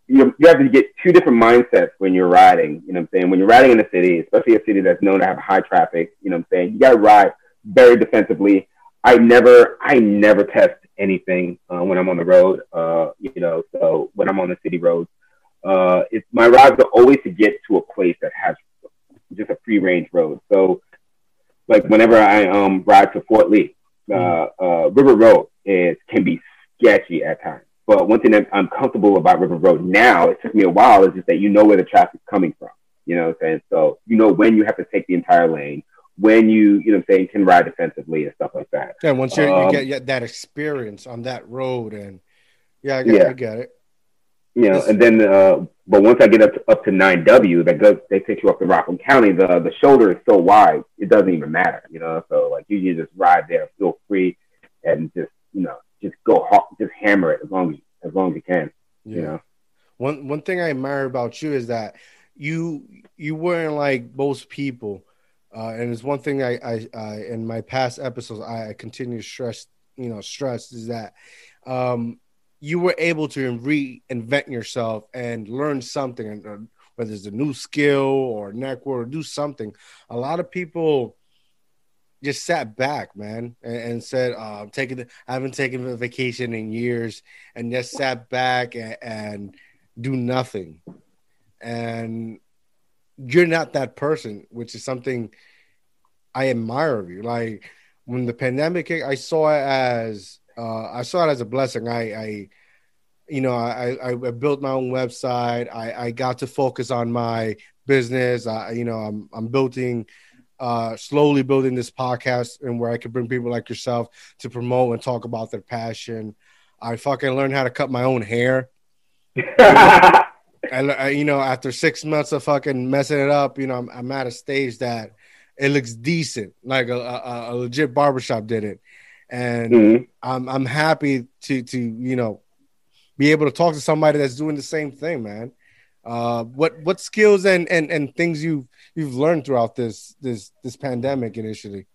you you have to get two different mindsets when you're riding. You know what I'm saying? When you're riding in a city, especially a city that's known to have high traffic, you know what I'm saying? You got to ride very defensively. I never, I never test anything uh, when I'm on the road. Uh, you know, so when I'm on the city roads, uh, it's my rides are always to get to a place that has just a free range road. So, like whenever I um ride to Fort Lee, uh, mm-hmm. uh, River Road is can be sketchy at times. But one thing that I'm comfortable about River Road now, it took me a while, is just that you know where the traffic's coming from. You know what I'm saying? So you know when you have to take the entire lane, when you, you know what I'm saying, can ride defensively and stuff like that. Yeah, once um, you get that experience on that road and yeah, I get, yeah. I get it. You know, and then uh, but once I get up to, up to 9W, that goes, they take you up to Rockland County. The the shoulder is so wide, it doesn't even matter, you know. So like you, just ride there, feel free, and just you know, just go just hammer it as long as as long as you can, yeah. you know. One one thing I admire about you is that you you weren't like most people Uh, and it's one thing I, I, I, in my past episodes, I, I continue to stress, you know, stress is that um, you were able to reinvent yourself and learn something, uh, whether it's a new skill or network or do something. A lot of people just sat back, man, and, and said, uh, "I'm taking, the, I haven't taken a vacation in years," and just sat back and, and do nothing. And you're not that person, which is something I admire of you. Like when the pandemic I saw it as uh, I saw it as a blessing. I, I you know, I, I, I built my own website. I, I got to focus on my business. I, you know, I'm I'm building, uh, slowly building this podcast and where I can bring people like yourself to promote and talk about their passion. I fucking learned how to cut my own hair. I, you know, after six months of fucking messing it up, you know, I'm, I'm at a stage that it looks decent, like a, a, a legit barbershop did it, and mm-hmm. I'm I'm happy to to you know be able to talk to somebody that's doing the same thing, man. Uh, what what skills and, and and things you you've learned throughout this this this pandemic initially?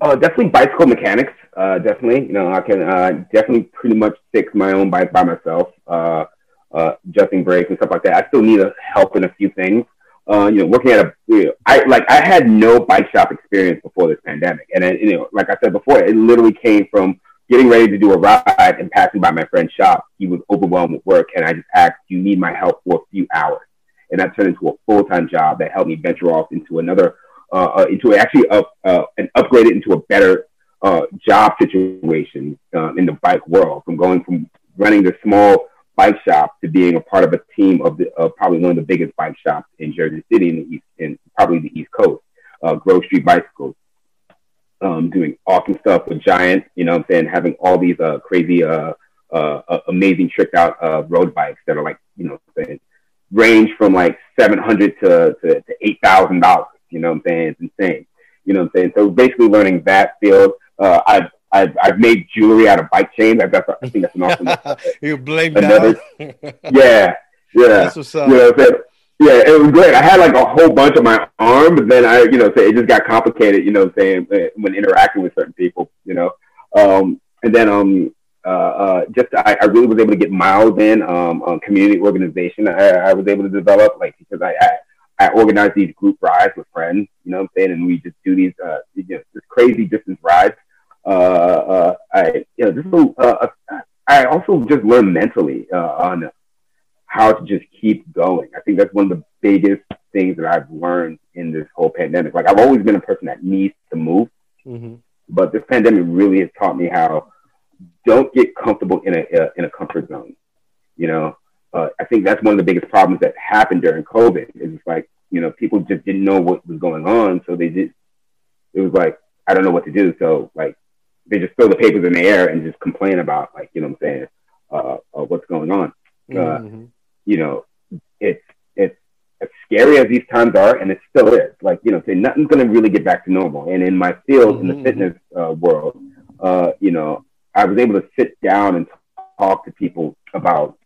Oh, definitely bicycle mechanics. Uh, definitely, you know, I can uh, definitely pretty much fix my own bike by myself. Uh, uh, adjusting brakes and stuff like that. I still need a help in a few things. Uh, you know, working at a, you know, I like I had no bike shop experience before this pandemic, and then, you know, like I said before, it literally came from getting ready to do a ride and passing by my friend's shop. He was overwhelmed with work, and I just asked, "Do you need my help for a few hours?" And that turned into a full time job that helped me venture off into another, uh, uh into actually up uh, and upgrade it into a better uh, job situation uh, in the bike world. From going from running the small bike shop to being a part of a team of the of probably one of the biggest bike shops in Jersey City in the east in probably the East Coast, uh, Grove Street Bicycles. Um, doing awesome stuff with Giant, you know what I'm saying, having all these uh, crazy, uh, uh, uh amazing tricked out uh, road bikes that are like, you know saying, range from like 700 to, to, to $8,000, you know what I'm saying? It's insane. You know what I'm saying? So basically learning that field. Uh, I've I've, I've made jewelry out of bike chains. I, that's, I think that's an awesome. you blame another. yeah, yeah. That's what's up. You know, so, yeah, it was great. I had like a whole bunch of my arm, but then I, you know, say it just got complicated. You know, what I'm saying uh, when interacting with certain people, you know, um, and then um, uh, uh, just I, I really was able to get miles in um, on community organization. I, I was able to develop like because I, I I organize these group rides with friends, you know what I'm saying? And we just do these, uh, you know, this crazy distance rides uh, uh, I you know just uh, uh, I also just learned mentally uh, on how to just keep going. I think that's one of the biggest things that I've learned in this whole pandemic. Like I've always been a person that needs to move, mm-hmm. but this pandemic really has taught me how don't get comfortable in a, a in a comfort zone. You know, uh, I think that's one of the biggest problems that happened during COVID. It's like you know people just didn't know what was going on, so they just it was like I don't know what to do. So like they just throw the papers in the air and just complain about like you know what I'm saying uh, uh, what's going on. Uh, mm-hmm. You know, it's it's as scary as these times are, and it still is. Like you know, say nothing's going to really get back to normal. And in my field, mm-hmm. in the mm-hmm. fitness uh, world, uh, you know, I was able to sit down and talk to people about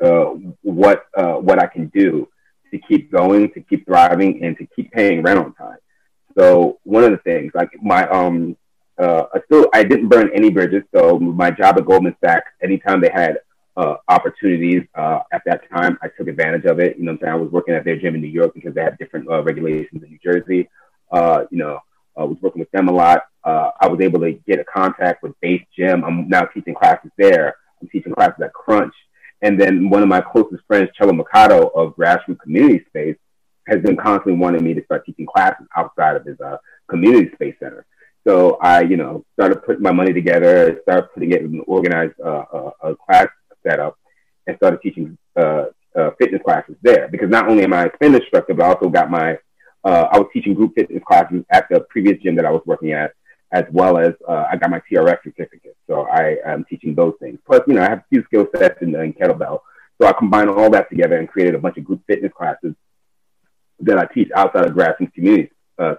uh, what what I can do to keep going, to keep thriving, and to keep paying rent on time. So one of the things, like my um uh, I still I didn't burn any bridges. So my job at Goldman Sachs, anytime they had uh, opportunities uh, at that time, I took advantage of it. You know, I'm saying I was working at their gym in New York because they have different uh, regulations in New Jersey. Uh, you know, I was working with them a lot. Uh, I was able to get a contact with Base Gym. I'm now teaching classes there. I'm teaching classes at Crunch. And then one of my closest friends, Chelo Mercado of Grassroots Community Space, has been constantly wanting me to start teaching classes outside of his uh, community space center. So I, you know, started putting my money together, started putting it in an organized uh, uh, class setup, and started teaching uh, uh, fitness classes there. Because not only am I a fitness instructor, but I also got my, I was teaching group fitness classes at the previous gym that I was working at, as well as I got my TRX certificate. So I am teaching those things. Plus, you know, I have a few skill sets in, in kettlebell. So I combined all that together and created a bunch of group fitness classes that I teach outside of grassroots community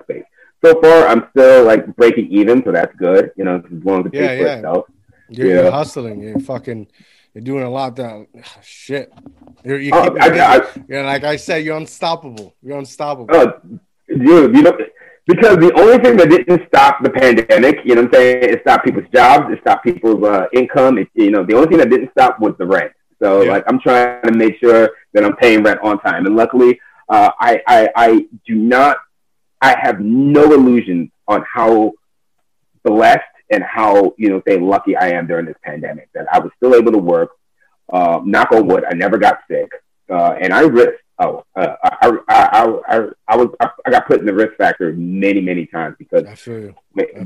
space so far I'm still like breaking even, so that's good. You know, as long as it pays yeah, for yeah. itself. You're, yeah. you're, hustling. You're fucking. You're doing a lot. That shit. You're, you oh, I, I, you're like I said. You're unstoppable. You're unstoppable. Uh, dude, you know, because the only thing that didn't stop the pandemic, you know what I'm saying, it stopped people's jobs, it stopped people's uh, income. It, you know, the only thing that didn't stop was the rent. So yeah. like, I'm trying to make sure that I'm paying rent on time, and luckily, uh, I, I I do not, I have no illusions on how blessed and how you know say lucky I am during this pandemic that I was still able to work. Uh, knock on wood, I never got sick, uh, and I risked oh, uh, I, I, I, I, was I got put in the risk factor many many times because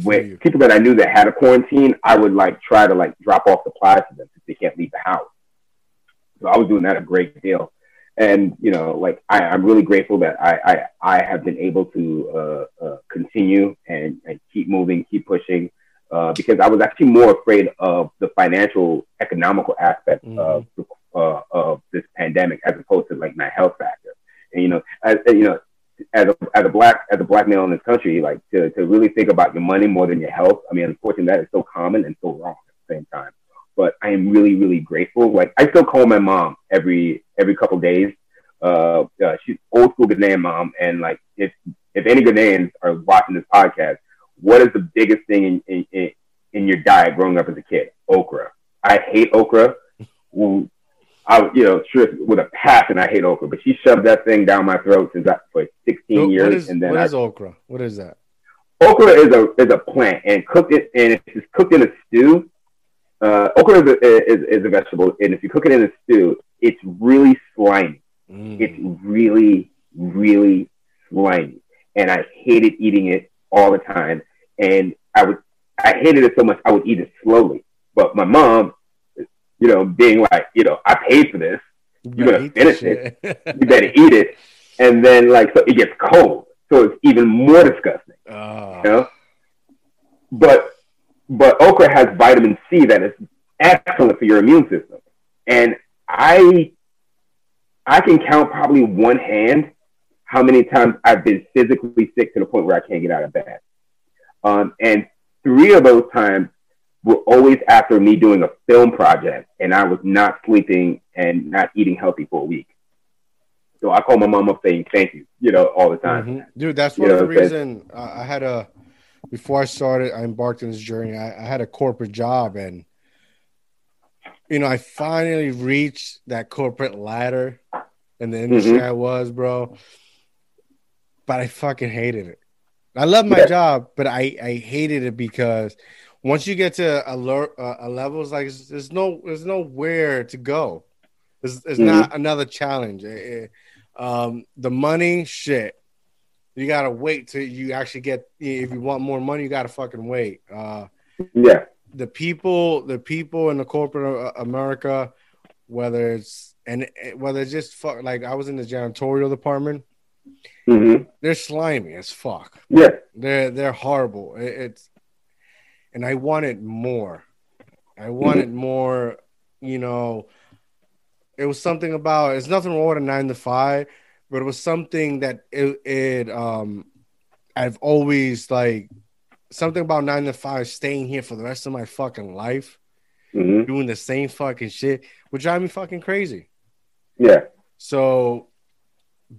when, people that I knew that had a quarantine, I would like try to like drop off supplies to them because they can't leave the house. So I was doing that a great deal, and you know, like I, I'm really grateful that I I, I have been able to uh, uh, continue and, and keep moving, keep pushing. Uh, because I was actually more afraid of the financial, economical aspect mm-hmm. of the uh, of this pandemic as opposed to like my health factor. And you know, as you know, as a as a black as a black male in this country, like to to really think about your money more than your health. I mean, unfortunately, that is so common and so wrong at the same time. But I am really really grateful. Like I still call my mom every every couple days. Uh, uh, she's old school Ghanaian mom, and like if if any Ghanaians are watching this podcast, what is the biggest thing in, in, in your diet growing up as a kid? Okra. I hate okra. I, you know, sure with a passion, I hate okra, but she shoved that thing down my throat since I, for 16 what, years. Is, and then what I, is okra? What is that? Okra is a is a plant, and cooked it, and it's cooked in a stew. Uh, okra is a, is, is a vegetable, and if you cook it in a stew, it's really slimy. Mm. It's really, really slimy, and I hated eating it all the time. And I would, I hated it so much, I would eat it slowly. But my mom, you know, being like, you know, I paid for this. You're gonna finish it. you better eat it. And then like so it gets cold. So it's even more disgusting. Oh. You know? But but okra has vitamin C that is excellent for your immune system. And I I can count probably one hand how many times I've been physically sick to the point where I can't get out of bed. Um, and three of those times were always after me doing a film project and I was not sleeping and not eating healthy for a week. So I call my mom up saying thank you, you know, all the time. Mm-hmm. Dude, that's one you of the reason uh, I had a before I started, I embarked on this journey. I, I had a corporate job, and you know, I finally reached that corporate ladder in the industry mm-hmm. I was, bro. But I fucking hated it. I love my yeah. job, but I I hated it because once you get to a, uh, a levels like there's no there's nowhere to go. It's, it's mm-hmm. not another challenge. It, it, um, the money, shit. You gotta wait till you actually get. If you want more money, you gotta fucking wait. Uh, yeah. The people, the people in the corporate America, whether it's and whether it's just fuck, like I was in the janitorial department. Mm-hmm. They're slimy as fuck. Yeah, they're they're horrible. It, it's and I wanted more. I wanted more, you know. It was something about it's nothing wrong with a nine to five, but it was something that it, it um I've always like something about nine to five staying here for the rest of my fucking life, mm-hmm. doing the same fucking shit would drive me fucking crazy. Yeah. So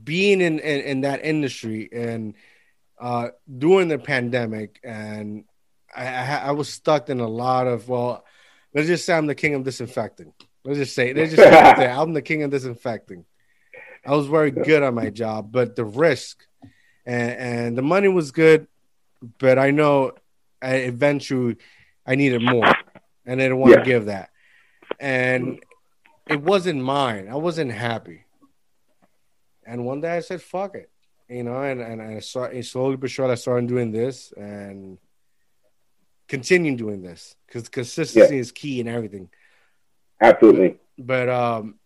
being in, in, in that industry and uh during the pandemic and I, I, I was stuck in a lot of well, let's just say I'm the king of disinfecting. Let's just say let's just say I'm the king of disinfecting. I was very good at my job, but the risk and, and the money was good, but I know I eventually I needed more, and I didn't want yeah. to give that, and it wasn't mine. I wasn't happy, and one day I said, "Fuck it," you know, and and I started slowly but surely I started doing this, and continue doing this because consistency yeah. is key in everything. Absolutely. But um,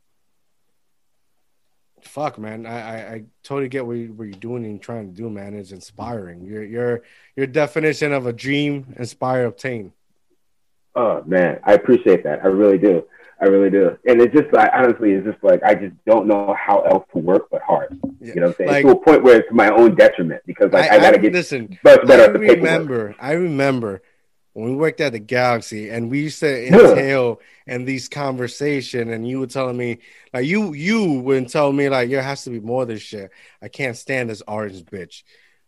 fuck, man, I, I, I totally get what, you, what you're doing and trying to do, man. It's inspiring. Your your your definition of a dream, inspire, obtain. Oh man, I appreciate that. I really do. I really do. And it's just like honestly, it's just like I just don't know how else to work but hard. Yeah. You know what I'm saying? Like, to a point where it's my own detriment because like I, I gotta I, get listen, better, I remember, I remember when we worked at the Galaxy, and we used to entail in these conversation, and you were telling me like you you wouldn't tell me like there has to be more of this shit. I can't stand this orange bitch.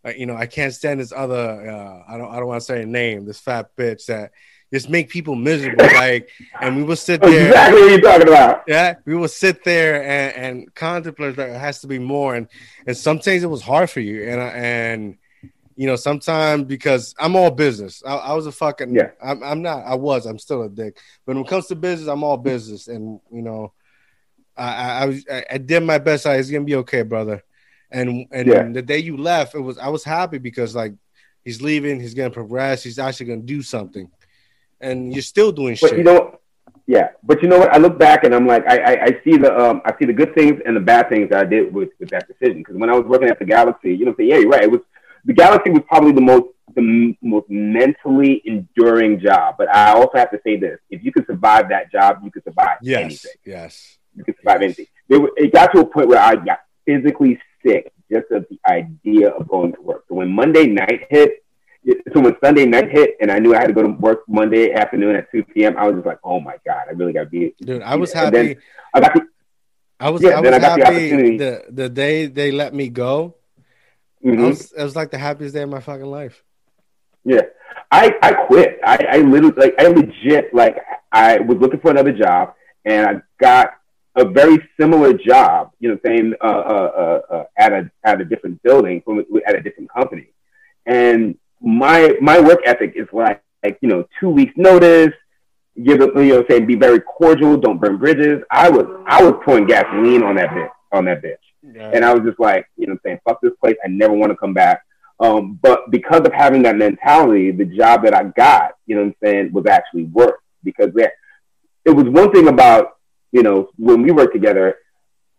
uh, you know, I can't stand this other. Uh, I don't. I don't want to say a name. This fat bitch that just make people miserable. like, and we will sit there. Exactly what you're talking about. Yeah, we will sit there and, and contemplate that it has to be more. And and sometimes it was hard for you. And and you know, sometimes because I'm all business. I, I was a fucking yeah. I'm, I'm not. I was. I'm still a dick. But when it comes to business, I'm all business. And you know, I I, I was I, I did my best. I was gonna be okay, brother. And and Yeah. the day you left, it was I was happy because like he's leaving. He's gonna progress. He's actually gonna do something. And you're still doing But shit. you know, yeah. But you know what? I look back and I'm like, I, I, I see the um, I see the good things and the bad things that I did with, with that decision. Because when I was working at the Galaxy, you know, say, yeah, you're right. It was the Galaxy was probably the most the m- most mentally enduring job. But I also have to say this: if you could survive that job, you could survive yes, anything. yes. You could survive Yes. anything. Wa- it got to a point where I got physically sick just of the idea of going to work. So when Monday night hit, so when Sunday night hit, and I knew I had to go to work Monday afternoon at two p.m., I was just like, "Oh my god, I really got to be." Dude, I was happy. I got to, I was Yeah, I was I happy the, the day they let me go. I mhm. was it was like the happiest day of my fucking life. Yeah, I I quit. I I literally like I legit like I was looking for another job, and I got a very similar job. You know, saying uh, uh, uh, uh, at a at a different building from at a different company, and my my work ethic is like like you know two weeks notice. Give it, you know, saying be very cordial, don't burn bridges. I was I was pouring gasoline on that bit on that bitch. And I was just like, you know, I'm saying, fuck this place. I never want to come back. Um, but because of having that mentality, the job that I got, you know what I'm saying, was actually work because there, it was one thing about, you know, when we worked together,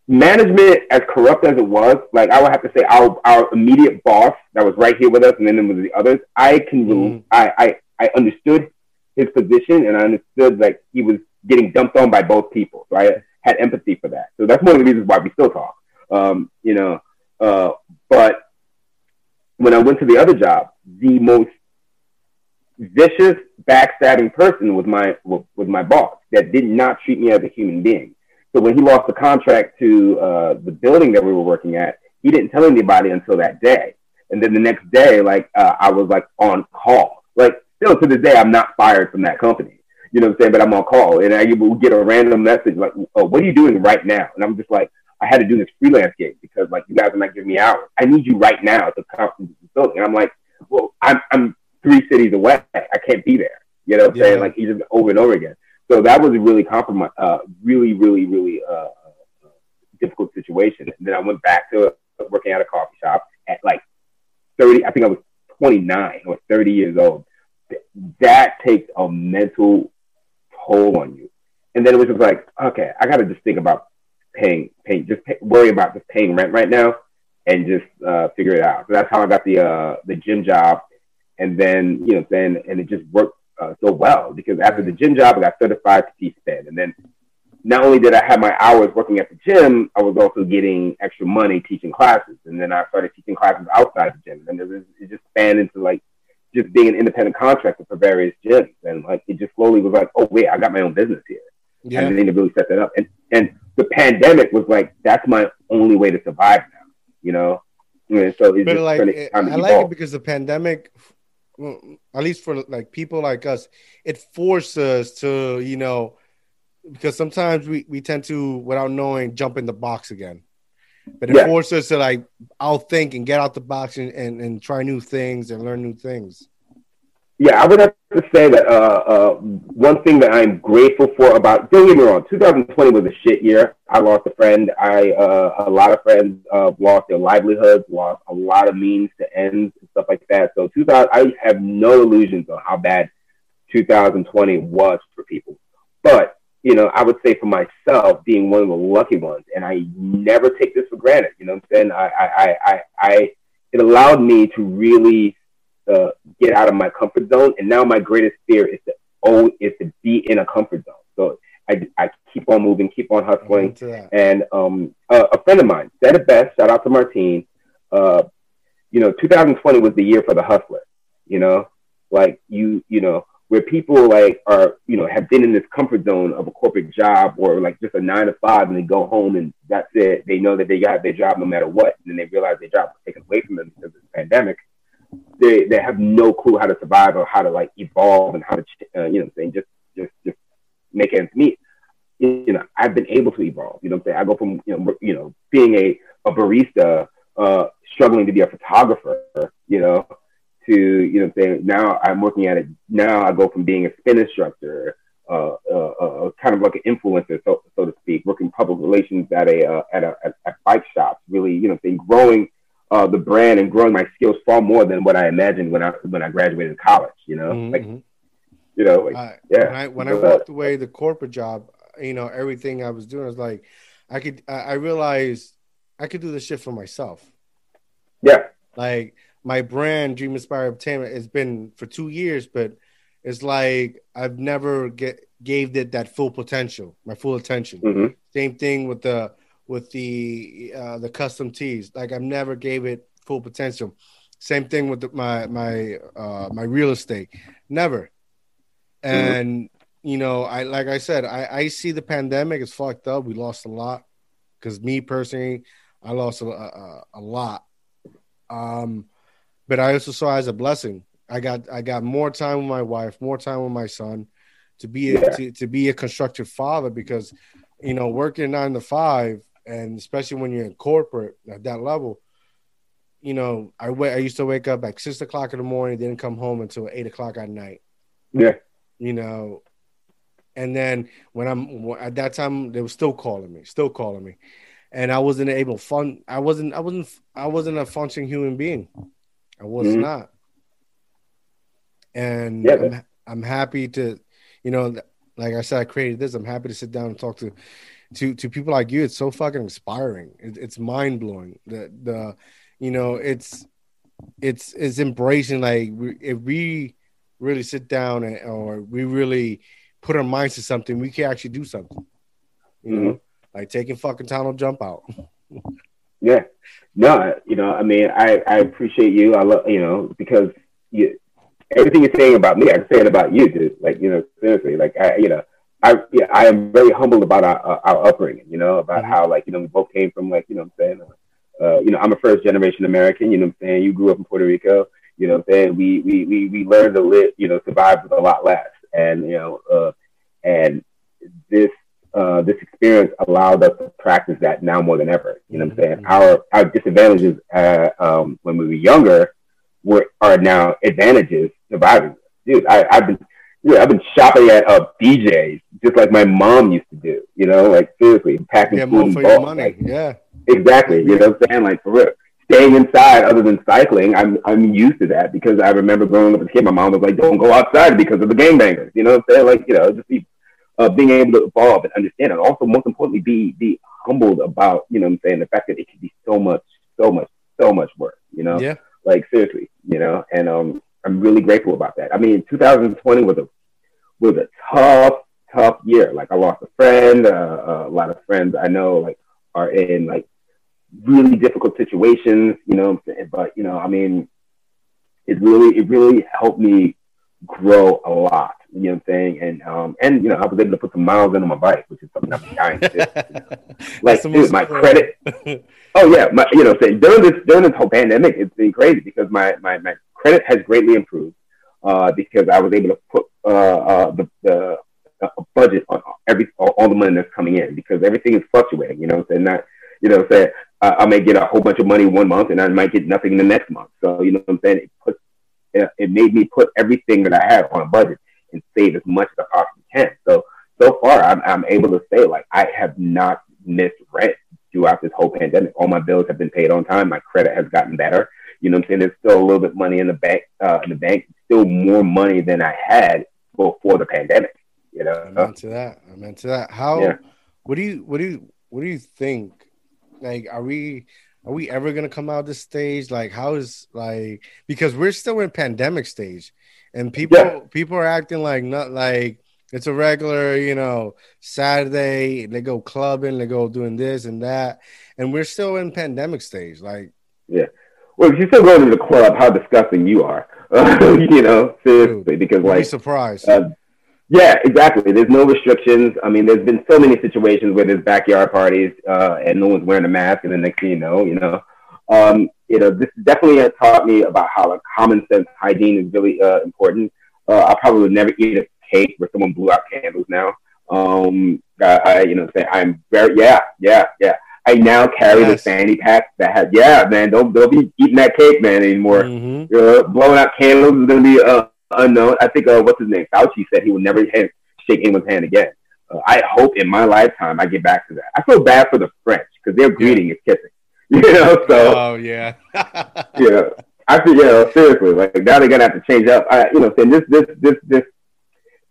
management, as corrupt as it was, like I would have to say our, our immediate boss that was right here with us and then there was the others, I can, Mhm. I, I, I understood his position and I understood like he was getting dumped on by both people. So I had empathy for that. So that's one of the reasons why we still talk. Um, you know, uh, but when I went to the other job, the most vicious, backstabbing person was my was my boss that did not treat me as a human being. So when he lost the contract to uh, the building that we were working at, he didn't tell anybody until that day. And then the next day, like uh, I was like on call. Like still to this day, I'm not fired from that company. You know what I'm saying? But I'm on call, and I would get a random message like, "Oh, what are you doing right now?" And I'm just like, "I had to do this freelance gig because like you guys are not giving me hours. I need you right now to come to the facility." And I'm like, "Well, I'm I'm three cities away. I can't be there." You know what I'm Yeah. saying? Like he just over and over again. So that was a really compromise, uh, really, really, really uh, uh, difficult situation. And then I went back to working at a coffee shop at like 30. I think I was 29 or 30 years old. That takes a mental toll on you. And then it was just like, okay, I got to just think about paying, paying, just pay, worry about just paying rent right now, and just uh, figure it out. So that's how I got the uh, the gym job, and then you know, then and it just worked uh, so well because after the gym job, I got certified to teach spin, and then not only did I have my hours working at the gym, I was also getting extra money teaching classes, and then I started teaching classes outside the gym, and it, was, it just spanned into like just being an independent contractor for various gyms, and like it just slowly was like, oh wait, I got my own business here. I Yeah. need to really set that up. And and the pandemic was like that's my only way to survive now. You know, and so it's But just like, it- to time to I like it because the pandemic, well, at least for like people like us, it forced us to, you know, because sometimes we, we tend to, without knowing, jump in the box again. But it Yeah. forced us to like outthink and get out the box and, and, and try new things and learn new things. Yeah, I would have to say that uh, uh, one thing that I'm grateful for about don't get me wrong, 2020 was a shit year. I lost a friend. I uh, a lot of friends uh, lost their livelihoods, lost a lot of means to ends and stuff like that. So 2000, I have no illusions on how bad 2020 was for people. But you know, I would say for myself, being one of the lucky ones, and I never take this for granted. You know what I'm saying? I, I, I, I, I it allowed me to really uh, get out of my comfort zone. And now my greatest fear is to oh is to be in a comfort zone. So I, I keep on moving, keep on hustling. And um, a, a friend of mine said it best. Shout out to Martine. Uh, you know, 2020 was the year for the hustler. You know, like you, you know, where people like are, you know, have been in this comfort zone of a corporate job or like just a nine to five and they go home and that's it. They know that they got their job no matter what. And then they realize their job was taken away from them because of the pandemic. They, they have no clue how to survive or how to like evolve and how to, uh, you know, saying just, just, just make ends meet. You know, I've been able to evolve. You know, what I'm saying I go from you know, you know, being a a barista, uh, struggling to be a photographer. You know, to you know, saying now I'm working at it. Now I go from being a spin instructor, uh, uh, uh, kind of like an influencer, so so to speak, working public relations at a uh, at a at, at bike shops. Really, you know, saying growing uh, the brand and growing my skills far more than what I imagined when I when I graduated college. You know, mm-hmm. like you know, like, uh, yeah. When I, when I walked away the corporate job, you know, everything I was doing, I was like, I could, I realized I could do this shit for myself. Yeah. Like my brand, Dream Inspired Entertainment, has been for two years, but it's like I've never get gave it that full potential, my full attention. Mm-hmm. Same thing with the with the uh, the custom tees. Like I've never gave it full potential. Same thing with the, my my uh, my real estate. Never. Mm-hmm. And mm-hmm. you know, I like I said, I, I see the pandemic is fucked up. We lost a lot because me personally, I lost a, a, a lot. Um, but I also saw as a blessing. I got I got more time with my wife, more time with my son, to be a, yeah. to, to be a constructive father because, you know, working nine to five and especially when you're in corporate at that level, you know, I I used to wake up at six o'clock in the morning, didn't come home until eight o'clock at night. Yeah you know. And then when I'm at that time, they were still calling me, still calling me, and I wasn't able to fun. I wasn't. I wasn't. I wasn't a functioning human being. I was mm-hmm. not. And yeah, I'm, I'm happy to, you know, like I said, I created this. I'm happy to sit down and talk to, to to people like you. It's so fucking inspiring. It, it's mind blowing. The the, you know, it's it's it's embracing like if we really sit down and or we really put our minds to something, we can actually do something. You mm-hmm. know, like taking fucking tunnel jump out. yeah. No, you know, I mean, I, I appreciate you. I love, you know, because you, everything you're saying about me, I can say it about you, dude. Like, you know, seriously, like, I, you know, I, yeah, I am very humbled about our, our upbringing, you know, about mm-hmm. how, like, you know, we both came from, like, you know I'm saying? Uh, you know, I'm a first generation American, you know what I'm saying? You grew up in Puerto Rico. You know what I'm saying? We we we we learned to live, you know, survive with a lot less. And you know, uh, and this uh, this experience allowed us to practice that now more than ever. You know what I'm saying? Mm-hmm. Our our disadvantages uh, um, when we were younger were are now advantages surviving. Dude, I, I've been yeah, I've been shopping at uh, BJ's just like my mom used to do. You know, like seriously, packing yeah, food your money. Like, yeah, exactly. You know what I'm saying? Like for real staying inside other than cycling, I'm I'm used to that because I remember growing up as a kid, my mom was like, "Don't go outside because of the gangbangers." You know what I'm saying? Like, you know, just be uh, being able to evolve and understand, and also most importantly, be be humbled about you know what I'm saying the fact that it can be so much, so much, so much work. You know, yeah, like seriously, you know, and um, I'm really grateful about that. I mean, 2020 was a was a tough, tough year. Like I lost a friend, uh, a lot of friends I know like are in like really difficult situations, you know, but you know, I mean, it really, it really helped me grow a lot. You know what I'm saying? And um, and you know, I was able to put some miles into my bike, which is something I'm dying to. You know? like, dude, my credit. oh yeah, my you know, saying during this during this whole pandemic, it's been crazy because my my my credit has greatly improved uh, because I was able to put uh, uh, the the uh, budget on every all, the money that's coming in because everything is fluctuating. You know, I'm saying not you know, say uh, I may get a whole bunch of money one month and I might get nothing the next month. So you know what I'm saying? It put it made me put everything that I have on a budget and save as much as I possibly can. So so far, I'm I'm able to say like I have not missed rent throughout this whole pandemic. All my bills have been paid on time. My credit has gotten better. You know what I'm saying? There's still a little bit money in the bank. Uh, in the bank, still more money than I had before the pandemic. You know, I'm into that. I'm into that. How? Yeah. What do you? What do you? What do you think? Like, are we are we ever gonna come out this stage? Like, how is like because we're still in pandemic stage, and people yeah. people are acting like not like it's a regular, you know, Saturday. They go clubbing, they go doing this and that, and we're still in pandemic stage. Like, yeah. well, if you still go to the club, how disgusting you are. you know, seriously, because You'd be like, surprised. uh, yeah, exactly. There's no restrictions. I mean, there's been so many situations where there's backyard parties uh, and no one's wearing a mask, and the next thing you know, you know, um, you know, this definitely has taught me about how like common sense hygiene is really uh, important. Uh, I probably would never eat a cake where someone blew out candles now. Um, I, I you know, say I'm very yeah, yeah, yeah. I now carry Yes. the fanny pack that has yeah, man. Don't don't be eating that cake, man, anymore Mhm. uh, blowing out candles is going to be uh, unknown. I think uh, what's his name? Fauci said he would never hand, shake anyone's hand again. Uh, I hope in my lifetime I get back to that. I feel bad for the French because their greeting is kissing. You know, so Oh yeah. yeah, I feel you know seriously like now they're gonna have to change up. I, you know, saying this this this this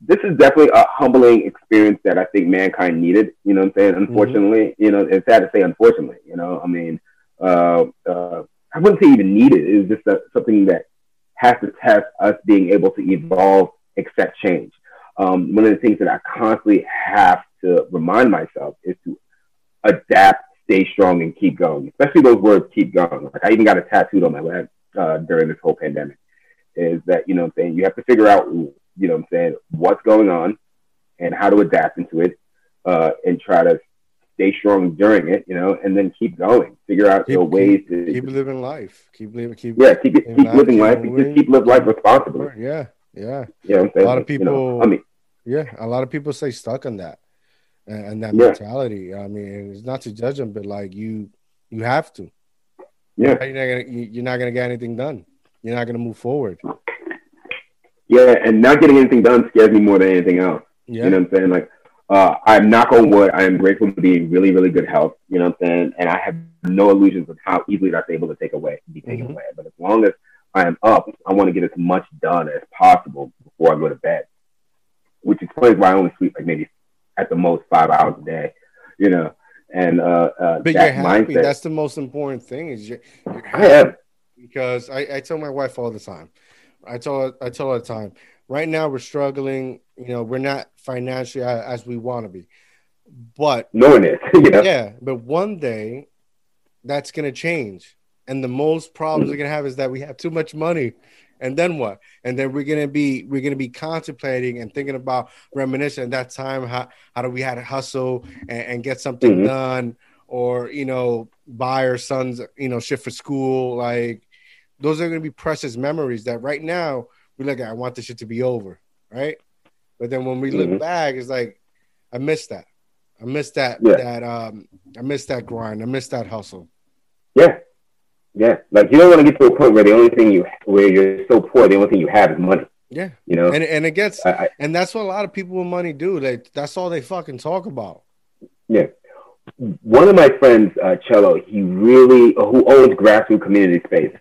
this is definitely a humbling experience that I think mankind needed. You know what I'm saying? Unfortunately, you know, it's sad to say unfortunately. You know, I mean, uh, uh, I wouldn't say even needed. It was just a, something that has to test us being able to evolve, accept change. Um, one of the things that I constantly have to remind myself is to adapt, stay strong, and keep going. Especially those words, keep going. Like I even got a tattooed on my leg uh, during this whole pandemic. Is that you know I'm saying? You have to figure out you know I'm saying what's going on and how to adapt into it, uh, and try to stay strong during it. You know, and then keep going. Figure out Keep- the ways to keep living life. Keep living. Keep. yeah keep it, keep life, living keep life. Just keep live life responsibly. Yeah. Yeah. You know what I'm saying? A lot of You know, people- I mean, Yeah. A lot of people stay stuck on that and, and that Yeah. mentality. I mean, it's not to judge them, but like you, you have to. yeah. You're not gonna. You're not gonna get anything done. You're not gonna move forward. Yeah, and not getting anything done scares me more than anything else. Yeah. You know what I'm saying? Like, uh, I'm knock on wood. I am grateful to be in really, really good health. You know what I'm saying? And I have no illusions of how easily that's able to take away, be taken Mhm. away. But as long as I am up, I want to get as much done as possible before I go to bed. Which explains why I only sleep like maybe at the most five hours a day. You know, and uh, uh, But that you're happy. mindset. That's the most important thing. Is you're, you're I am. because I, I tell my wife all the time. I tell her, I tell her all the time. Right now we're struggling. You know, we're not financially as we want to be, but knowing it, know? yeah, but one day that's gonna change. And the most problems we're gonna have is that we have too much money. And then what? And then we're gonna be we're gonna be contemplating and thinking about reminiscing at that time how how do we had to hustle and, and get something Mhm. done or you know buy our sons you know shit for school like those are gonna be precious memories that right now we look at I want this shit to be over right but then when we look Mhm. back it's like I miss that I miss that Yeah. that um I miss that grind I miss that hustle Yeah. Yeah. Like you don't want to get to a point where the only thing you where you're so poor, the only thing you have is money. yeah You know? and and it gets I, I, and that's what a lot of people with money do they that's all they fucking talk about yeah. One of my friends, uh, Chelo, he really who owns grassroots community space.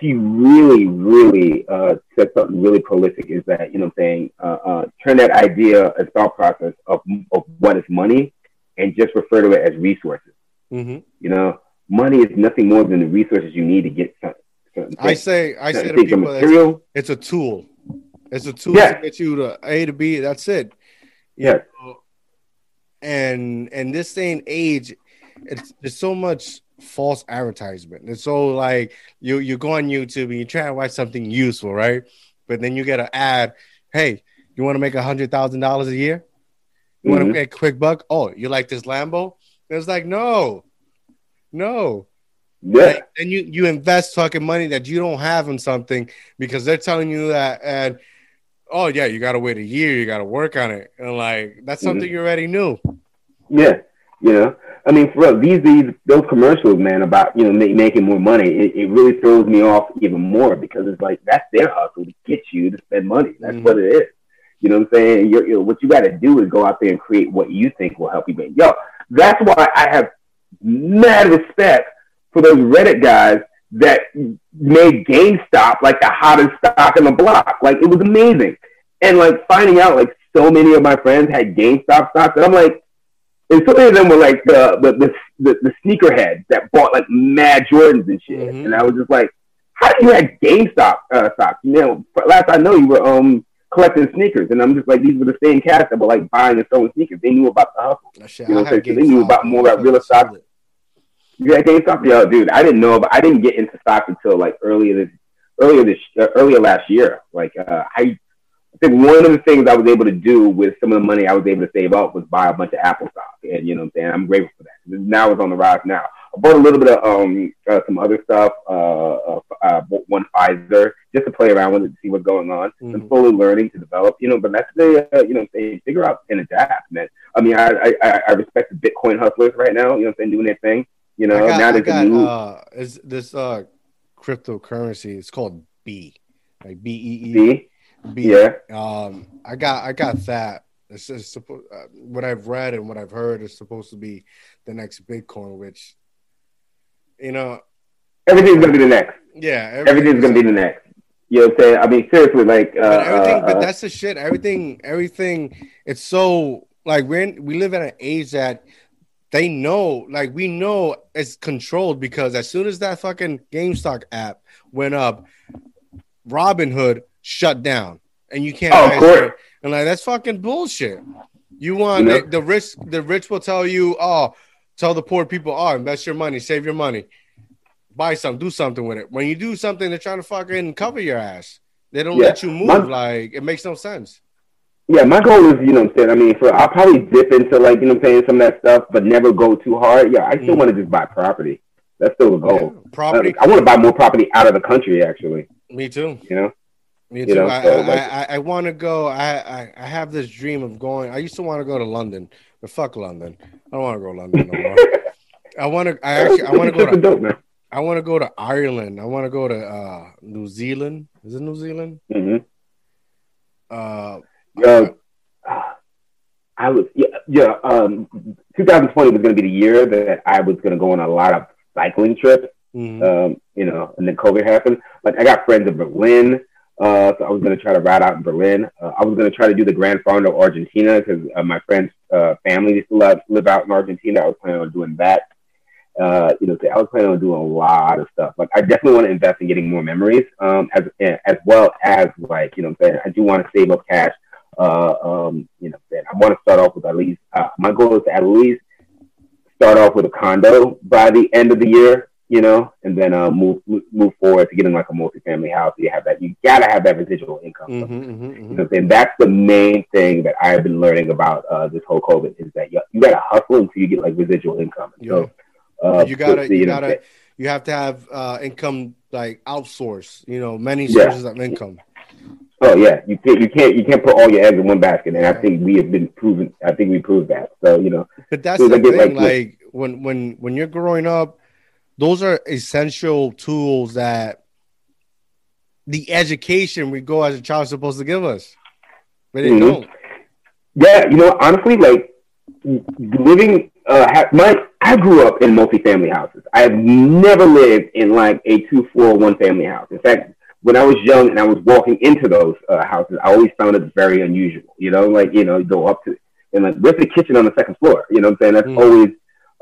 He really, really uh, said something really prolific. Is that you know what I'm saying? Uh, uh, turn that idea and thought process of of what is money, and just refer to it as resources. mm-hmm. You know, money is nothing more than the resources you need to get some- certain I say I say to people it's, material. it's a tool it's a tool Yeah. to get you to A to B that's it Yeah. And and this day and age it's there's so much false advertisement. It's so like you you go on youtube and you try to watch something useful right? But then you get an ad hey you want to make a hundred thousand dollars a year? You want to get a quick buck? Oh you like this lambo? And it's like no no. Yeah. Like, and you you invest fucking money that you don't have in something because they're telling you that and oh yeah you got to wait a year you got to work on it. And like that's mm-hmm. something you already knew. Yeah, you know, I mean, for real, these these those commercials, man, about you know ma- making more money, it, it really throws me off even more because it's like that's their hustle to get you to spend money. That's Mhm. what it is. You know what I'm saying? You're, you know, what you got to do is go out there and create what you think will help you. Make. Yo, that's why I have mad respect for those Reddit guys that made GameStop like the hottest stock in the block. Like it was amazing, and like finding out like so many of my friends had GameStop stocks, and I'm like. And so many of them were like the the the, the, the sneakerheads that bought like mad Jordans and shit. Mhm. And I was just like, how do you have GameStop uh, stocks? You know, last I know you were um collecting sneakers, and I'm just like, these were the same cats that were like buying and selling sneakers. They knew about the hustle. Shit, You know, so they knew about more about real estate. Yeah, GameStop. Yeah, dude, I didn't know, but I didn't get into stocks until like earlier this earlier this uh, earlier last year. Like uh, I, I think one of the things I was able to do with some of the money I was able to save up was buy a bunch of Apple stock, and you know what I'm saying. I'm grateful for that. Now it's on the rise. Now I bought a little bit of um uh, some other stuff. Uh, uh, uh, one Pfizer just to play around with it to see what's going on. Mm-hmm. I'm slowly learning to develop, you know. But that's the uh, you know they figure out and adapt, man. I mean, I I, I respect the Bitcoin hustlers right now. You know, I'm saying doing their thing. You know, got, now there's got, a new. Uh, is this uh cryptocurrency? It's called B, like B E E. B. B. Yeah. Um, I got I got that. It's, it's supposed uh, what I've read and what I've heard is supposed to be the next Bitcoin, which you know everything's gonna be the next. Yeah, everything's, everything's gonna be the next. You know what I'm saying? I mean, seriously, like, uh, but everything. Uh, but that's the shit. Everything, everything. It's so like we we live in an age that they know, like we know it's controlled because as soon as that fucking GameStop app went up, Robinhood shut down, and you can't. Oh, of course. And like that's fucking bullshit. You want you know? the rich? The rich will tell you, oh, tell the poor people, oh, invest your money, save your money buy something, do something with it. When you do something, they're trying to fucking cover your ass. They don't yeah. let you move. My, like it makes no sense. Yeah, my goal is, you know what I'm saying? I mean, for I'll probably dip into like, you know I'm saying, some of that stuff, but never go too hard. Yeah, I still mm. want to just buy property. That's still the goal. Yeah, property. I, I want to buy more property out of the country, actually. Me too. You know? Me too. You know, I, so, like, I, I, want to go. I, I, I have this dream of going. I used to want to go to London, but fuck London. I don't want to go to London no more. I want to. I actually. I want to go to. Dope, I want to go to Ireland. I want to go to uh, New Zealand. Is it New Zealand? Mm-hmm. Uh, yeah, I was yeah yeah. Um, 2020 was going to be the year that I was going to go on a lot of cycling trips. Mm-hmm. Um, you know, and then COVID happened. Like I got friends in Berlin. Uh, so I was going to try to ride out in Berlin. Uh, I was going to try to do the Grand Fondo Argentina because uh, my friend's uh, family used to live, live out in Argentina. I was planning on doing that uh, you know, I was planning on doing a lot of stuff. Like, I definitely want to invest in getting more memories, um, as as well as like, you know, saying I do want to save up cash. Uh, um, you know, I want to start off with at least. My goal is to at least start off with a condo by the end of the year. You know, and then uh, move move forward to get in like a multifamily house. You have that. You gotta have that residual income. Mm-hmm, mm-hmm, mm-hmm. You know, and that's the main thing that I've been learning about uh, this whole COVID is that you, you gotta hustle until you get like residual income. Yeah. So uh, you gotta, you gotta, you have to have uh, income like outsource. You know, many sources yeah. of income. Oh yeah, you can't, you can't, you can't put all your eggs in one basket, and I think we have been proven. I think we proved that. So you know, but that's the thing. Like, like when when when you're growing up, those are essential tools that the education we go as a child is supposed to give us, but they mm-hmm. don't. Yeah, you know, honestly, like living uh, my I grew up in multifamily houses. I have never lived in like a two, four, one family house. In fact, when I was young and I was walking into those uh, houses, I always found it very unusual. You know, like you know, you go up to and like where's the kitchen on the second floor? You know what I'm saying? That's mm. always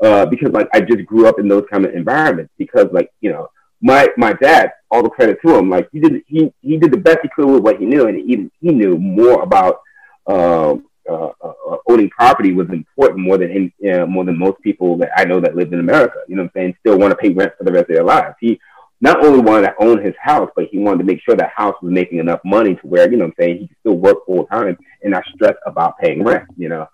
uh, because like I just grew up in those kind of environments. Because like you know, my my dad, all the credit to him, like he did he he did the best he could with what he knew, and he he knew more about. Um, uh, uh, uh, owning property was important more than uh, more than most people that I know that lived in America. You know what I'm saying? Still want to pay rent for the rest of their lives. He not only wanted to own his house, but he wanted to make sure that house was making enough money to where you know what I'm saying he could still work full time and not stress about paying rent. You know,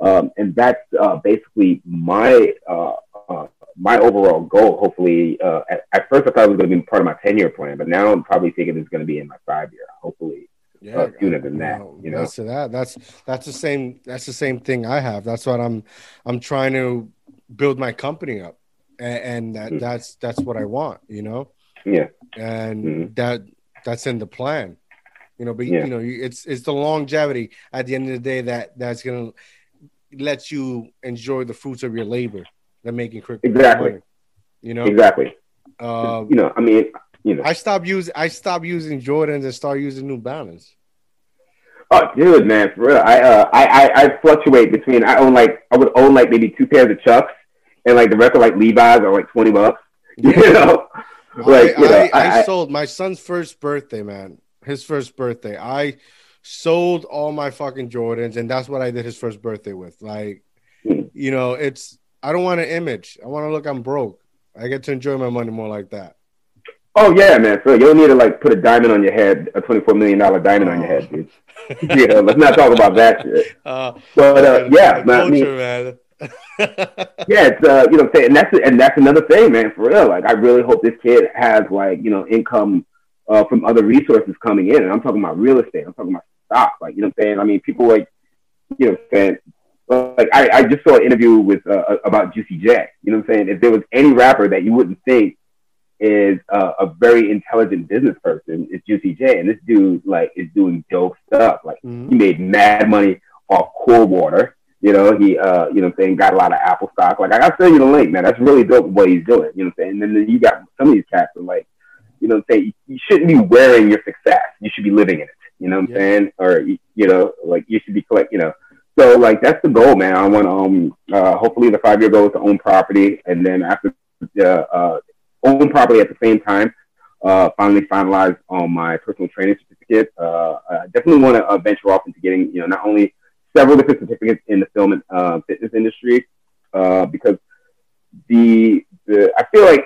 um, and that's uh, basically my uh, uh, my overall goal. Hopefully, uh, at, at, first I thought it was going to be part of my ten year plan, but now I'm probably thinking it's going to be in my five year. Hopefully, yeah, uh, sooner than that. You know, that's that. That's that's the same. That's the same thing I have. That's what I'm. I'm trying to build my company up, and, and that, mm-hmm. that's that's what I want. You know. Yeah. And mm-hmm. that that's in the plan. You know, but yeah. you know, it's it's the longevity at the end of the day that that's gonna let you enjoy the fruits of your labor. That making quick exactly. Money, you know exactly. Um, you know, I mean, you know. I stopped using I stopped using Jordans and started using New Balance. Oh, dude, man, for real. I uh, I, I I fluctuate between I own like I would own like maybe two pairs of Chucks, and like the rest of like Levi's are like twenty bucks. You know, like I, you know, I, I, I sold my son's first birthday, man. His first birthday, I sold all my fucking Jordans, and that's what I did his first birthday with. Like, you know, it's I don't want an image. I want to look I'm broke. I get to enjoy my money more like that. Oh yeah, man. So you don't need to like put a diamond on your head, a twenty four million dollar diamond oh. on your head, dude. yeah, let's not talk about that shit. Uh, but uh, yeah, man, I mean, man. yeah, it's uh, you know, saying, and that's and that's another thing, man. For real, like I really hope this kid has like you know income uh, from other resources coming in, and I'm talking about real estate. I'm talking about stock, like you know, what I'm saying. I mean, people like you know, saying like I, I just saw an interview with uh, about Juicy J. You know what I'm saying? If there was any rapper that you wouldn't think is uh, a very intelligent business person, it's Juicy J. And this dude like is doing dope stuff. Like mm-hmm. he made mad money off Cool Coldwater. You know, he uh, you know what I'm saying, got a lot of Apple stock. Like I gotta send you the link, man. That's really dope what he's doing. You know what I'm saying? And then you got some of these cats are like, you know, what I'm saying? you shouldn't be wearing your success. You should be living in it. You know what I'm saying? Or you know, like you should be collect. You know, so like that's the goal, man. I want to um uh, hopefully the five year goal is to own property, and then after uh, uh, own property at the same time, uh, finally finalize on my personal training certificate. Uh, I definitely want to uh, venture off into getting you know not only several different certificates in the film and uh, fitness industry uh, because the the I feel like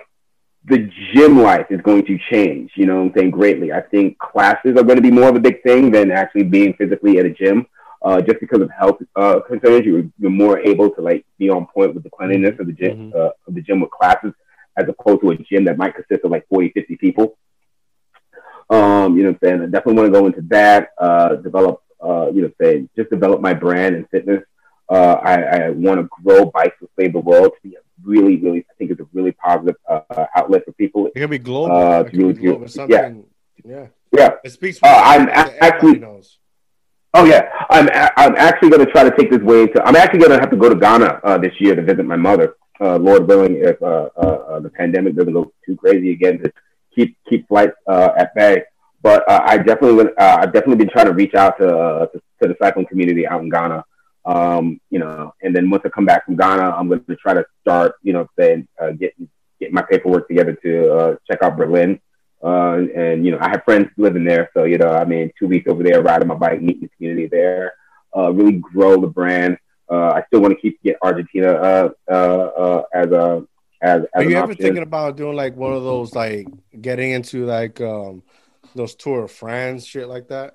the gym life is going to change. You know, I'm saying greatly. I think classes are going to be more of a big thing than actually being physically at a gym uh, just because of health uh, concerns, you're, you're more able to like be on point with the cleanliness of the gym, mm-hmm. uh, of the gym with classes, as opposed to a gym that might consist of like 40, 50 people. Um, you know what I'm saying? I definitely want to go into that, uh, develop, uh, you know, say, just develop my brand and fitness. Uh, I, I want to grow Bikes to Save the World to be a really, really, I think it's a really positive uh, outlet for people. It can be global. Uh, to really, global. Yeah. Yeah. Yeah. It speaks. Uh, I'm actually. Knows. Oh yeah, I'm I'm actually going to try to take this way to. I'm actually going to have to go to Ghana uh, this year to visit my mother. Uh, Lord willing, if uh, uh, uh the pandemic doesn't go too crazy again, to keep keep flights uh, at bay. But I definitely would. I've definitely been trying to reach out to, to, to the cycling community out in Ghana. Um, you know, and then once I come back from Ghana, I'm going to try to start. You know, saying get get my paperwork together to check out Berlin uh, and you know, I have friends living there, so you know, I mean, two weeks over there, riding my bike, meeting the community there, uh, really grow the brand. Uh, I still want to keep get Argentina uh, uh, uh, as a as. as Are you ever option. thinking about doing like one of those, like getting into like um, those Tour of France shit like that?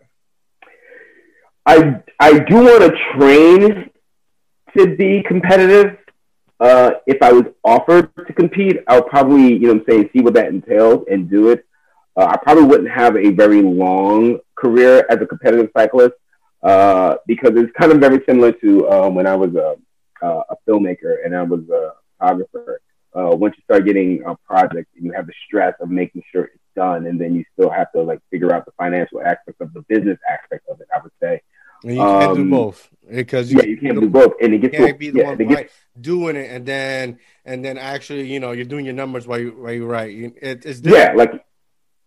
I I do want to train to be competitive. Uh, if I was offered to compete, I would probably, you know, I'm saying, see what that entails and do it. Uh, I probably wouldn't have a very long career as a competitive cyclist uh, because it's kind of very similar to um, when I was a, a, filmmaker and I was a photographer. Uh, once you start getting a project, you have the stress of making sure it's done, and then you still have to like figure out the financial aspect of the business aspect of it. I would say. And you can't do um, both because you, yeah, you can't do both, and it gets can't to, be the yeah, one right, gets, doing it, and then and then actually, you know, you're doing your numbers while you while you write. It, it's different. yeah, like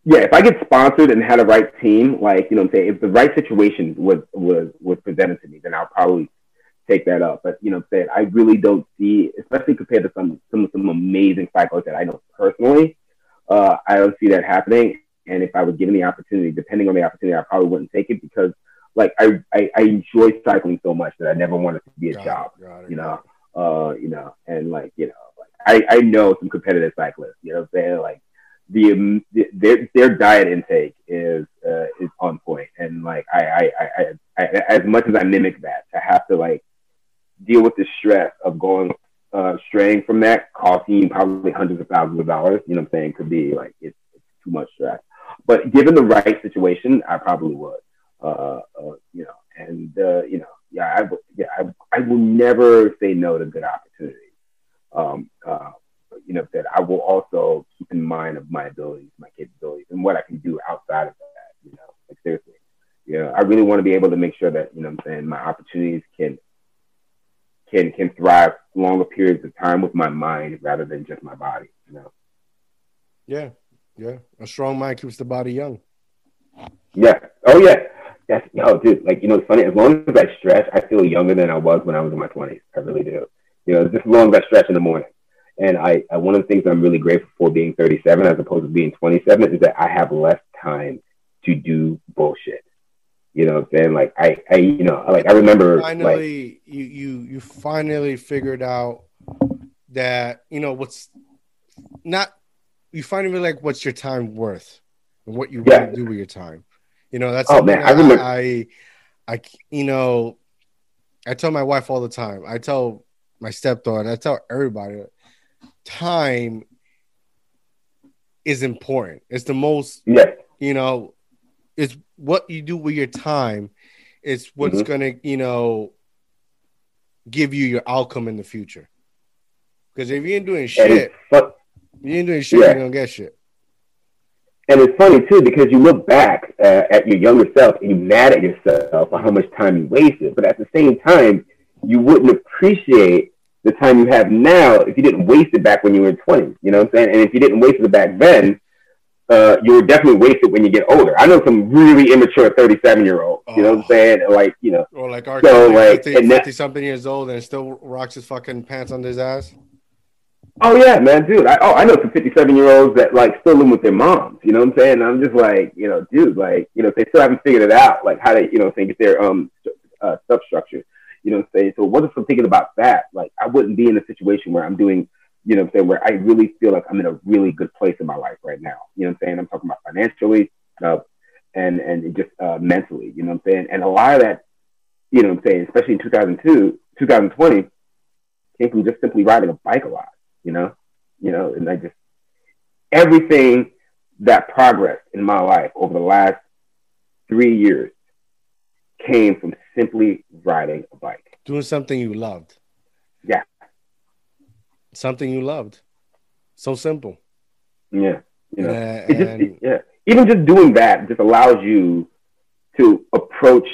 yeah, if I get sponsored and had a right team, like you know, I'm saying if the right situation was was was presented to me, then I'll probably take that up. But you know, I'm saying I really don't see, especially compared to some some some amazing cyclists that I know personally, uh, I don't see that happening. And if I was given the opportunity, depending on the opportunity, I probably wouldn't take it because like I, I, I enjoy cycling so much that I never wanted to be a got job. It, it, you know, uh, you know, and like you know, like I, I know some competitive cyclists. You know, what I'm saying like the, the their their diet intake is uh, is on point, and like I, I, I, I, as much as I mimic that, to have to like deal with the stress of going uh, straying from that, costing probably hundreds of thousands of dollars. You know what I'm saying? Could be like it's, it's too much stress. But given the right situation, I probably would. Uh, uh, you know, and uh, you know, yeah, I yeah, I, I will never say no to good opportunities. Um, uh, you know, that I will also keep in mind of my abilities, my capabilities, and what I can do outside of that. You know, like seriously, you know, I really want to be able to make sure that you know, I'm saying my opportunities can can can thrive longer periods of time with my mind rather than just my body. You know. Yeah, yeah. A strong mind keeps the body young. Yeah. Oh yeah. That's yo, dude. Like you know, it's funny. As long as I stretch, I feel younger than I was when I was in my twenties. I really do. You know, just as long as I stretch in the morning. And I, I, one of the things I'm really grateful for being 37 as opposed to being 27 is that I have less time to do bullshit. You know what I'm saying? Like I, I you know, like I remember finally like, you you you finally figured out that, you know, what's not you finally like what's your time worth and what you Yeah. to do with your time. You know, that's Oh, man, I I, remember- I, I, you know, I tell my wife all the time. I tell my stepdaughter. I tell everybody. Time is important. It's the most Yes. you know, it's what you do with your time. It's what's Mhm. gonna, you know, give you your outcome in the future. Because if you ain't doing shit, you ain't doing shit, Yeah. you're gonna get shit. and it's funny too because you look back uh, at your younger self and you're mad at yourself for how much time you wasted. But at the same time, you wouldn't appreciate the time you have now if you didn't waste it back when you were 20. You know what I'm saying? And if you didn't waste it back then, uh, you were definitely wasted when you get older. I know some really immature 37 year olds. You know what I'm Oh. saying? Like, you know, Or like our So, like, 50, 50 something years old and still rocks his fucking pants under his ass. Oh yeah, man, dude. I oh I know some fifty seven year olds that like still live with their moms. You know what I'm saying? I'm just like, you know, dude, like, you know, they still haven't figured it out, like how they, you know, think get their um uh, substructure. You know what I'm saying? So it wasn't for thinking about that. Like I wouldn't be in a situation where I'm doing, you know what I'm saying, where I really feel like I'm in a really good place in my life right now. You know what I'm saying? I'm talking about financially, uh, and and just uh, mentally. You know what I'm saying? And a lot of that, you know what I'm saying, especially in 2002, 2020, came from just simply riding a bike a lot you know, you know, and I just everything that progressed in my life over the last three years came from simply riding a bike. Doing something you loved. Yeah. Something you loved. So simple. Yeah, you know, Uh, it just, and yeah, even just doing that just allows you to approach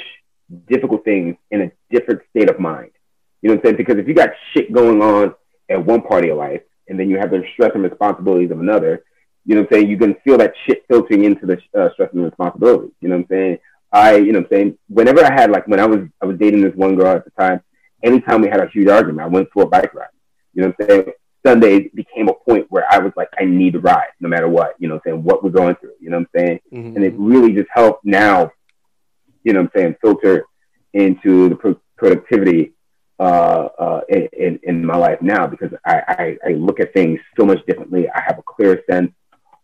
difficult things in a different state of mind. You know what I'm saying? Because if you got shit going on at one part of your life, and then you have the stress and responsibilities of another, you know what I'm saying? You can feel that shit filtering into the uh, stress and responsibilities. You know what I'm saying? I, you know what I'm saying? Whenever I had like when I was I was dating this one girl at the time, anytime we had a huge argument, I went for a bike ride. You know what I'm saying? Sunday became a point where I was like, I need to ride no matter what. You know what I'm saying? What we're going through. You know what I'm saying? Mhm. and it really just helped now, you know what I'm saying, filter into the pro- productivity uh, uh, in, in, my life now because I, I, I look at things so much differently. I have a clear sense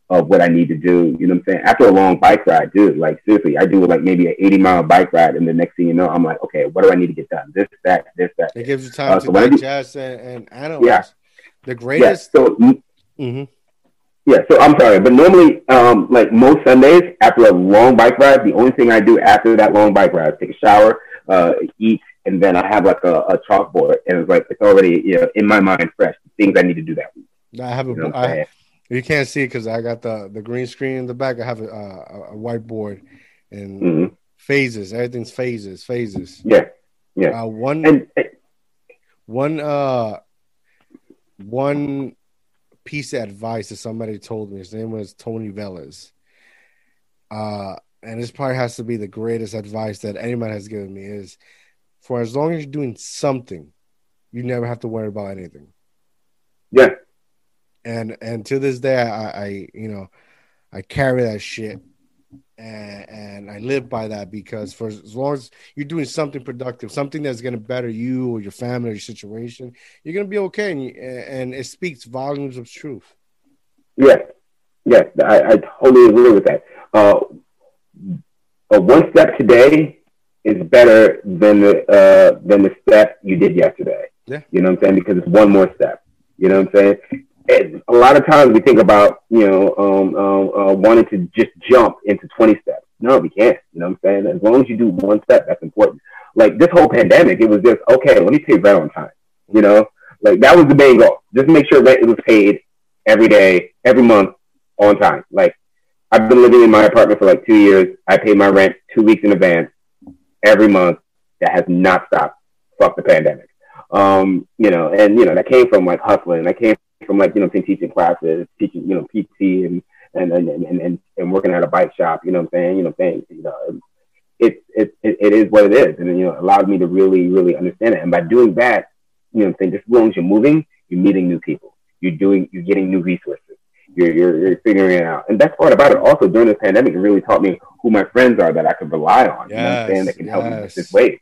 of what I need to do. You know what I'm saying? After a long bike ride, dude, like seriously, I do like maybe an 80 mile bike ride, and the next thing you know, I'm like, okay, what do I need to get done? This, that, this, that. it gives you time Uh, to so when I do- digest and, and analyze. Yeah. The Yeah. greatest. So Mhm. Yeah, so I'm sorry, but normally, um, like most Sundays, after a long bike ride, the only thing I do after that long bike ride is take a shower, uh, eat, and then I have like a, a chalkboard, and it's like it's already you know in my mind fresh things I need to do that week. I have a. You know I, you can't see because I got the the green screen in the back. I have a, a, a whiteboard and hmm phases. Everything's phases. Phases. Yeah, yeah, Uh, one and one uh one piece of advice that somebody told me. His name was Tony Velas. Uh, and this probably has to be the greatest advice that anyone has given me is for as long as you're doing something, you never have to worry about anything. yeah, And and to this day, I, I you know, I carry that shit. And, and I live by that because for as long as you're doing something productive, something that's going to better you or your family or your situation, you're going to be okay. And, you, and it speaks volumes of truth. yeah, yeah. I, I totally agree with that. Uh, a one step today is better than the uh, than the step you did yesterday. Yeah. You know what I'm saying? Because it's one more step. You know what I'm saying? A lot of times we think about, you know, um, um, uh, wanting to just jump into 20 steps. No, we can't. You know what I'm saying? As long as you do one step, that's important. Like this whole pandemic, it was just, okay, let me pay rent on time. You know, like that was the main goal. Just make sure rent was paid every day, every month on time. Like I've been living in my apartment for like two years. I pay my rent two weeks in advance every month. That has not stopped. Fuck the pandemic. Um, you know, and you know that came from like hustling. That came from like you know teaching classes, teaching you know PT and and and and, and, and working at a bike shop. You know what I'm saying? You know, saying you know, it it it, it is what it is, and you know, allowed me to really really understand it. And by doing that, you know, I'm saying just as long as you're moving, you're meeting new people. You're doing, you're getting new resources. You're, you're, you're figuring it out. And that's part about it. Also, during this pandemic, it really taught me who my friends are that I could rely on. you know what I'm saying? Yes, That can help me yes. with this way.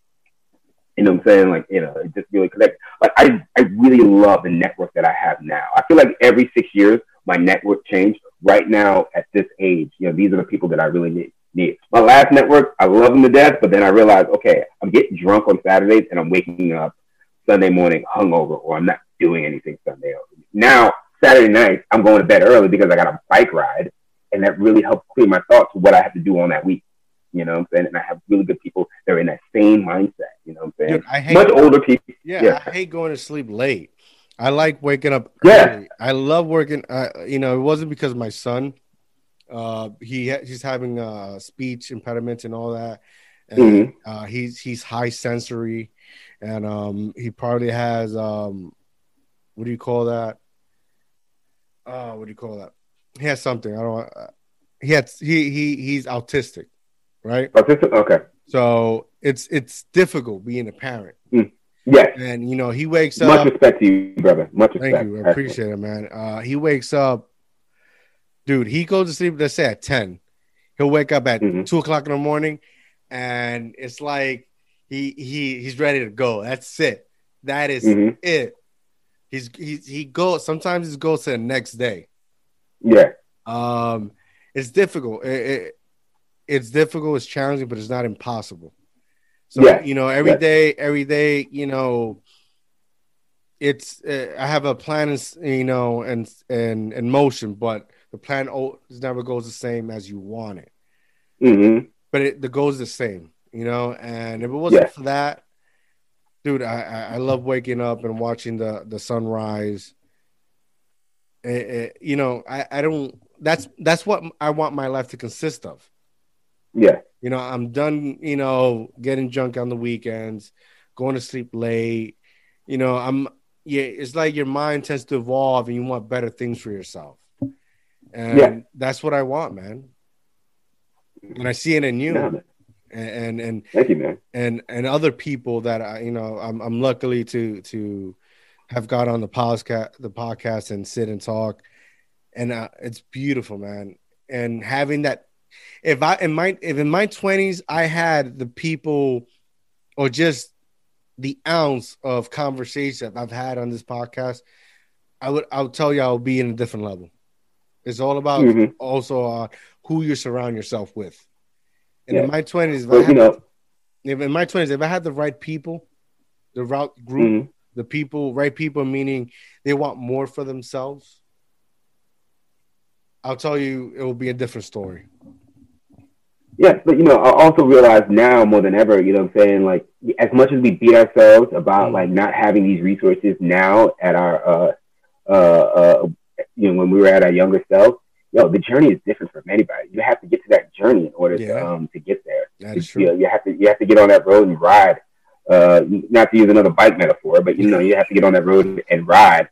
You know what I'm saying? Like, you know, it just really connect. Like, I, I really love the network that I have now. I feel like every six years, my network changed. Right now, at this age, you know, these are the people that I really need. Need. My last network, I love them to death, but then I realized, okay, I'm getting drunk on Saturdays and I'm waking up Sunday morning hungover, or I'm not doing anything Sunday. Now Saturday night, I'm going to bed early because I got a bike ride, and that really helps clear my thoughts of what I have to do on that week. You know what I'm saying? And I have really good people that are in that same mindset. You know what I'm saying? Dude, I hate Much older people. Yeah, yeah, I hate going to sleep late. I like waking up. Yeah, early. I love working. Uh, you know, it wasn't because of my son. Uh, he he's having uh, speech impediments and all that, and mm-hmm. uh, he's he's high sensory, and um, he probably has um, what do you call that? Uh, what do you call that? He has something. I don't. Uh, he had he he he's autistic, right? Autistic. Okay. So it's it's difficult being a parent. Mm. Yes. And you know he wakes Much up. Much respect to you, brother. Much respect. Thank you. I appreciate it, man. Uh, he wakes up, dude. He goes to sleep. Let's say at ten. He'll wake up at mm-hmm. two o'clock in the morning, and it's like he he he's ready to go. That's it. That is mm-hmm. it. He's he he goes. Sometimes he goes to the next day. Yeah. Um, it's difficult. It, it, it's difficult. It's challenging, but it's not impossible. So yeah. you know, every yeah. day, every day, you know, it's uh, I have a plan, is you know, and and in motion, but the plan always never goes the same as you want it. Mm-hmm. But it, the goal is the same, you know. And if it wasn't yeah. for that, dude, I, I love waking up and watching the the sunrise. It, it, you know, I, I don't. That's that's what I want my life to consist of. Yeah. You know, I'm done. You know, getting drunk on the weekends, going to sleep late. You know, I'm. Yeah, it's like your mind tends to evolve, and you want better things for yourself. And yeah. that's what I want, man. And I see it in you. Yeah, and and thank you, man. And and other people that I, you know, I'm I'm luckily to to have got on the podcast the podcast and sit and talk, and uh, it's beautiful, man. And having that, if I in my if in my twenties I had the people, or just the ounce of conversation I've had on this podcast, I would I would tell you I would be in a different level. It's all about mm-hmm. also uh, who you surround yourself with. And yeah. in my twenties, well, you know, if in my twenties, if I had the right people, the right group, mm-hmm. the people, right people, meaning they want more for themselves, I'll tell you, it will be a different story. Yeah, but you know, I also realize now more than ever, you know what I'm saying? Like, as much as we beat ourselves about mm-hmm. like not having these resources now at our, uh, uh, uh, you know, when we were at our younger self, yo, the journey is different from anybody. You have to get to that journey in order yeah. to um to get there. That is true. You, you have to you have to get on that road and ride. Uh, not to use another bike metaphor, but you know, you have to get on that road and ride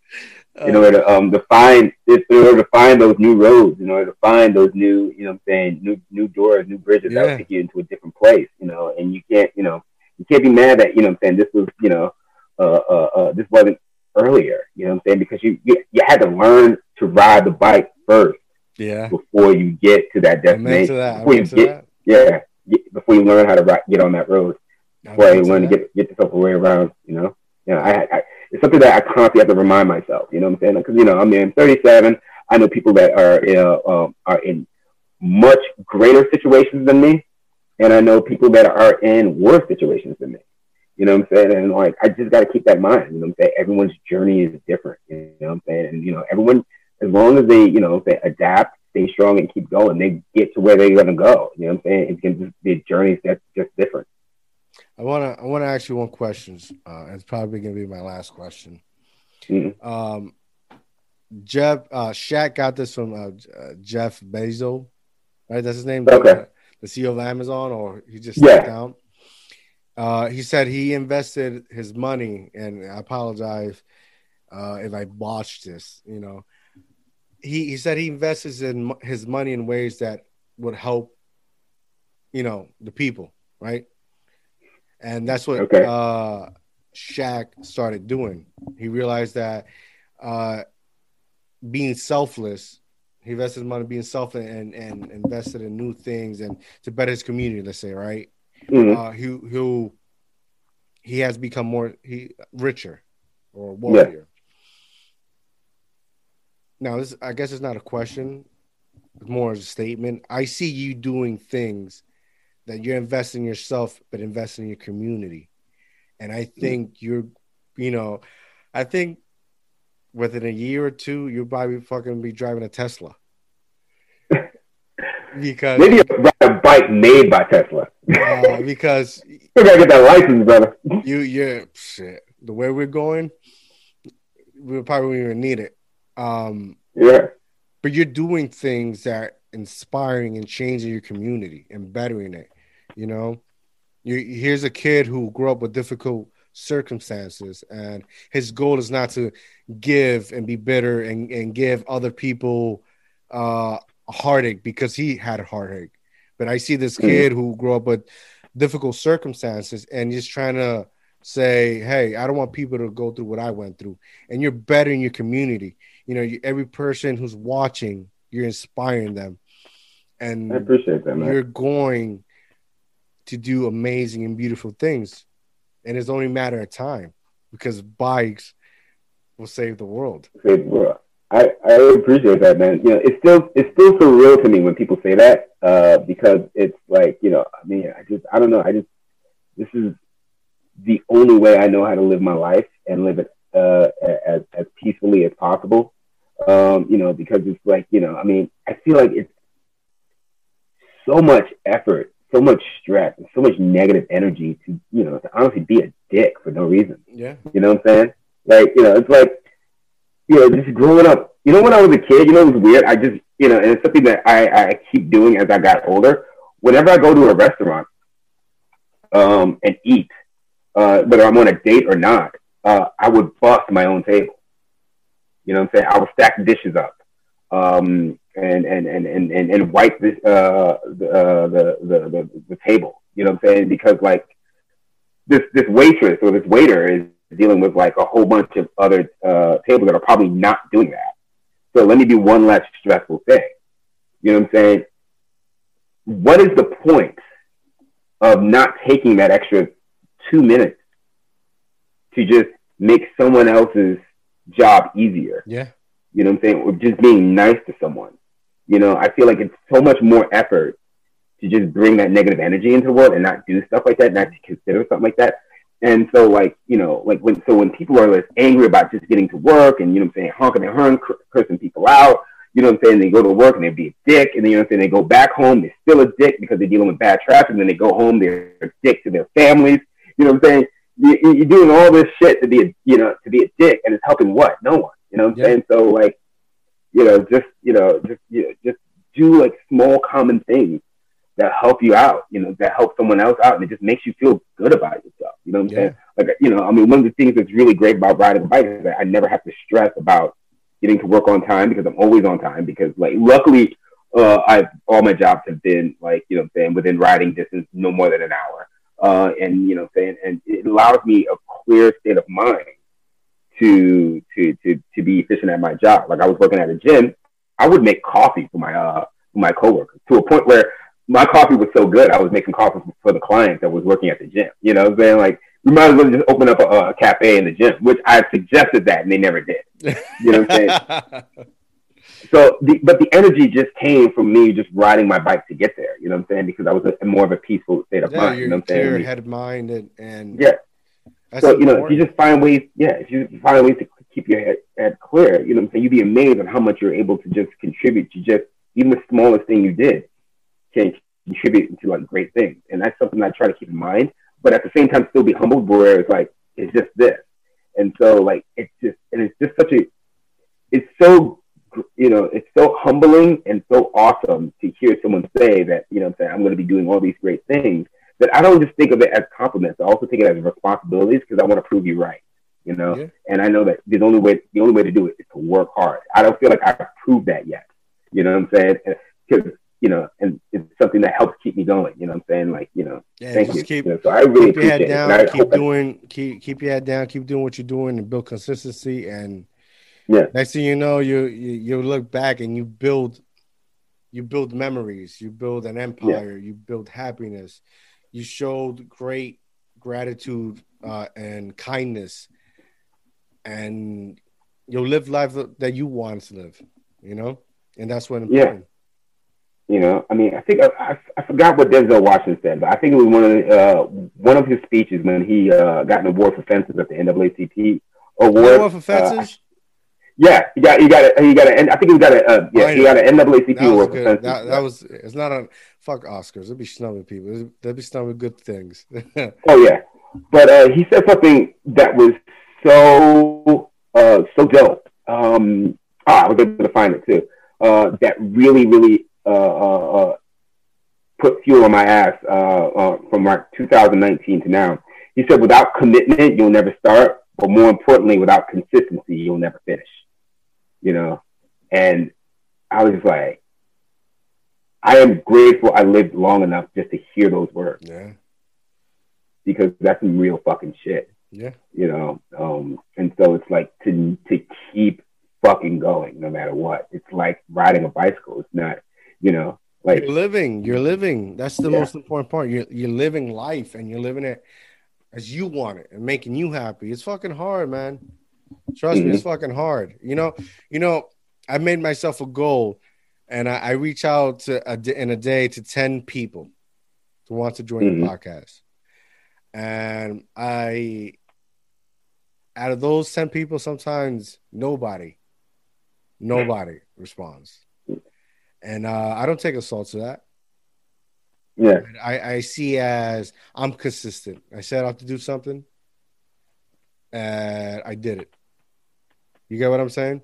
in order to um to find in order to find those new roads, in order to find those new, you know, I'm saying new new doors, new bridges yeah. that will take you into a different place. You know, and you can't, you know, you can't be mad that you know, I'm saying this was, you know, uh, uh, uh, this wasn't earlier. You know, what I'm saying because you, you you had to learn to ride the bike first yeah. Before you get to that destination. That. Before you get, yeah, get, before you learn how to get on that road. Before you learn to get get yourself away around. You know, you know, I, I it's something that I constantly have to remind myself. You know what I'm saying? Because you know, I mean, I'm 37. I know people that are you know, um, are in much greater situations than me, and I know people that are in worse situations than me. You know what I'm saying? And like, I just got to keep that in mind. You know what I'm saying? Everyone's journey is different. You know what I'm saying? And you know, everyone as long as they, you know, they adapt, stay strong, and keep going, they get to where they're going to go. You know what I'm saying? It's going to be a journey that's just different. I want to I want to ask you one question. Uh, it's probably going to be my last question. Mm-hmm. Um, Jeff uh, Shaq got this from uh, uh Jeff Bezos, right? That's his name. Okay. The CEO of Amazon, or he just yeah. down. Uh, he said he invested his money, and I apologize uh, if I botched this. You know, he, he said he invests in his money in ways that would help, you know, the people, right? And that's what okay. uh, Shaq started doing. He realized that uh, being selfless, he invested his money being selfless and, and invested in new things and to better his community, let's say, right? Mm-hmm. Uh, who who he has become more he richer or wealthier. Now this I guess it's not a question, it's more as a statement. I see you doing things that you're investing yourself, but investing in your community. And I think you're, you know, I think within a year or two, you'll probably fucking be driving a Tesla. because maybe a bike made by Tesla. uh, because you gotta get that license, brother. You, yeah, shit. The way we're going, we probably won't even need it. Um, yeah. But you're doing things that inspiring and changing your community and bettering it. You know, you here's a kid who grew up with difficult circumstances, and his goal is not to give and be bitter and, and give other people uh, a heartache because he had a heartache. But I see this mm. kid who grew up with difficult circumstances and he's trying to say, "Hey, I don't want people to go through what I went through," and you're bettering your community. You know, you, every person who's watching, you're inspiring them, and I appreciate that. Man. You're going to do amazing and beautiful things, and it's only a matter of time because bikes will save the world. Save the world. I, I appreciate that, man. You know, it's still it's still surreal to me when people say that, uh, because it's like, you know, I mean, I just I don't know. I just this is the only way I know how to live my life and live it uh, as as peacefully as possible. Um, you know, because it's like, you know, I mean, I feel like it's so much effort, so much stress, and so much negative energy to, you know, to honestly be a dick for no reason. Yeah. You know what I'm saying? Like, you know, it's like, you know, just growing up. You know, when I was a kid, you know, it was weird. I just, you know, and it's something that I, I keep doing as I got older. Whenever I go to a restaurant um, and eat, uh, whether I'm on a date or not, uh, I would bust my own table. You know what I'm saying? I would stack dishes up um, and, and, and, and, and, and wipe this, uh, the, uh, the, the, the, the table. You know what I'm saying? Because like this, this waitress or this waiter is dealing with like a whole bunch of other uh, tables that are probably not doing that. So let me do one less stressful thing. You know what I'm saying? What is the point of not taking that extra two minutes to just make someone else's job easier? Yeah. You know what I'm saying? Or just being nice to someone. You know, I feel like it's so much more effort to just bring that negative energy into the world and not do stuff like that, not to consider something like that. And so, like, you know, like when, so when people are less angry about just getting to work and, you know what I'm saying, honking their horn, cursing people out, you know what I'm saying, they go to work and they be a dick, and then, you know what I'm saying, they go back home, they're still a dick because they're dealing with bad traffic, and then they go home, they're a dick to their families, you know what I'm saying? You, you're doing all this shit to be a, you know, to be a dick, and it's helping what? No one, you know what I'm yeah. saying? So, like, you know, just, you know, just, you know, just do like small common things that help you out, you know, that help someone else out, and it just makes you feel good about yourself. You know what I'm yeah. saying? Like, you know, I mean, one of the things that's really great about riding a bike is that I never have to stress about getting to work on time because I'm always on time. Because, like, luckily, uh, I've all my jobs have been like, you know, I'm saying within riding distance, no more than an hour. Uh, and you know, saying, and it allows me a clear state of mind to to to to be efficient at my job. Like I was working at a gym, I would make coffee for my uh for my coworkers to a point where my coffee was so good, I was making coffee for the client that was working at the gym. You know I'm saying? Like, we might as well just open up a, a cafe in the gym, which I suggested that and they never did. You know what I'm saying? so, the, but the energy just came from me just riding my bike to get there. You know what I'm saying? Because I was a, more of a peaceful state of yeah, mind. You know what I'm saying? Clear head of mind and, and yeah. so you know, if you just find ways, yeah, if you find ways to keep your head, head clear, you know what I'm saying? You'd be amazed at how much you're able to just contribute to just even the smallest thing you did can contribute into like great things. And that's something I try to keep in mind, but at the same time still be humbled where it's like, it's just this. And so like, it's just, and it's just such a, it's so, you know, it's so humbling and so awesome to hear someone say that, you know I'm saying, I'm going to be doing all these great things that I don't just think of it as compliments. I also take it as responsibilities because I want to prove you right you know. Yeah. And I know that the only way the only way to do it is to work hard. I don't feel like I've proved that yet. You know what I'm saying? Because you know, and it's something that helps keep me going. You know what I'm saying? Like, you know, yeah, thank you. Keep, you know, so I really keep your head down, keep doing, keep keep your head down, keep doing what you're doing, and build consistency. And yeah, next thing you know, you you, you look back and you build, you build memories, you build an empire, yeah. you build happiness. You showed great gratitude uh, and kindness, and you'll live life that you want to live. You know, and that's what important. Yeah. You know, I mean, I think I, I, I, forgot what Denzel Washington said, but I think it was one of the, uh, one of his speeches when he uh, got an award for fences at the NAACP award. Award for fences. Yeah, he got he got a he got a I think he got a uh, yeah he got an NAACP award. Good. That, that was it's not a fuck Oscars. They'll be snubbing people. They'll be snubbing good things. oh yeah, but uh, he said something that was so uh, so dope. Um, ah, I was able to find it too. Uh, that really really uh, uh, uh put fuel on my ass uh, uh, from like 2019 to now. He said, without commitment, you'll never start, but more importantly, without consistency, you'll never finish you know, and I was just like, I am grateful I lived long enough just to hear those words. Yeah. Because that's some real fucking shit. Yeah. You know, um, and so it's like to to keep fucking going no matter what. It's like riding a bicycle. It's not, you know, like you're living. You're living. That's the yeah. most important part. You're you're living life and you're living it as you want it and making you happy. It's fucking hard, man. Trust mm-hmm. me, it's fucking hard. You know, you know, I made myself a goal, and I, I reach out to a, in a day to ten people to want to join mm-hmm. the podcast, and I, out of those ten people, sometimes nobody, nobody responds, and uh, I don't take assault to that. Yeah, I, I see as I'm consistent. I set out to do something, and I did it. You get what I'm saying?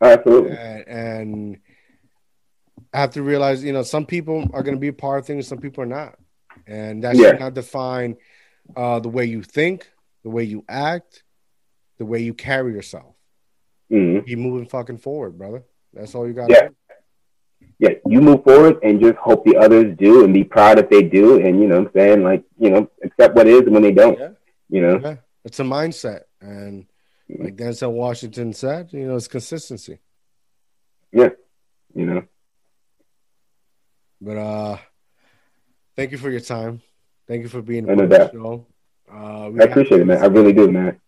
Absolutely. And, and I have to realize, you know, some people are going to be a part of things, some people are not, and that yeah. should not define uh, the way you think, the way you act, the way you carry yourself. Mm-hmm. Keep moving fucking forward, brother. That's all you got. Yeah. Do. Yeah, you move forward and just hope the others do and be proud if they do. And, you know I'm saying? Like, you know, accept what is and when they don't. Yeah. You know? Yeah. It's a mindset. And like Denzel Washington said, you know, it's consistency. Yeah, you know. But uh, thank you for your time. Thank you for being on the show. Uh, I appreciate it, man. I really do, man.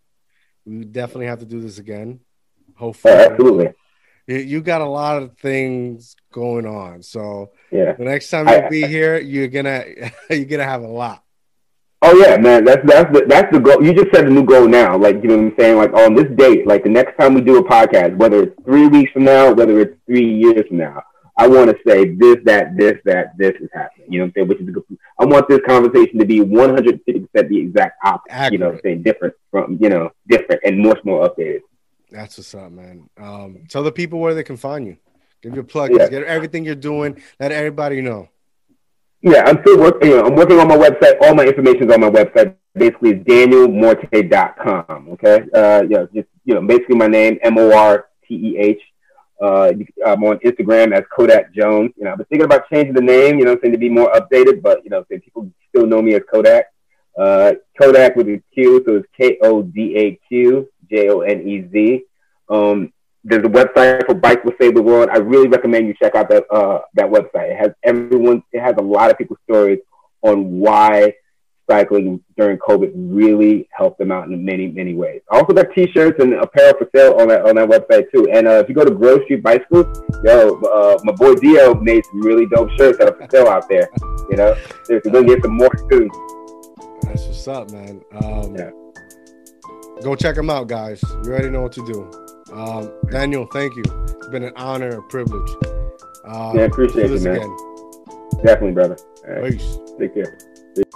We definitely have to do this again. Hopefully, oh, absolutely. You got a lot of things going on, so yeah. The next time you'll be here, you're gonna you're gonna have a lot. Oh yeah, man. That's that's the that's the goal. You just set a new goal now. Like you know what I'm saying. Like on this date, like the next time we do a podcast, whether it's three weeks from now, whether it's three years from now, I want to say this, that, this, that, this is happening. You know what I'm saying? Which is a good. I want this conversation to be 150 percent the exact opposite. Accurate. You know what I'm saying? Different from you know different and much more updated. That's what's up, man. Um, tell the people where they can find you. Give your plug. Yeah. Get everything you're doing. Let everybody know. Yeah, I'm still working. You know, I'm working on my website. All my information is on my website. Basically, it's danielmorteh.com. Okay. Uh, yeah, just you know, basically my name, M O R T E H. Uh, I'm on Instagram as Kodaq Jonez. You know, I've been thinking about changing the name. You know, I'm saying to be more updated, but you know, people still know me as Kodak. Uh, Kodak with a Q, so it's K O D A Q J O N E Z. Um, there's a website for Bike Will Save the World. I really recommend you check out that uh, that website. It has everyone. It has a lot of people's stories on why cycling during COVID really helped them out in many many ways. I also got T-shirts and apparel for sale on that on that website too. And uh, if you go to Grove Street Bicycles, yo, uh, my boy Dio made some really dope shirts that are for sale out there. You know, we're gonna get some more too. That's what's up, man. Um, yeah. Go check them out, guys. You already know what to do. Um, Daniel, thank you. It's been an honor, a privilege. Um, yeah, I appreciate you, man. Again. Definitely, brother. Peace. Take care. Take-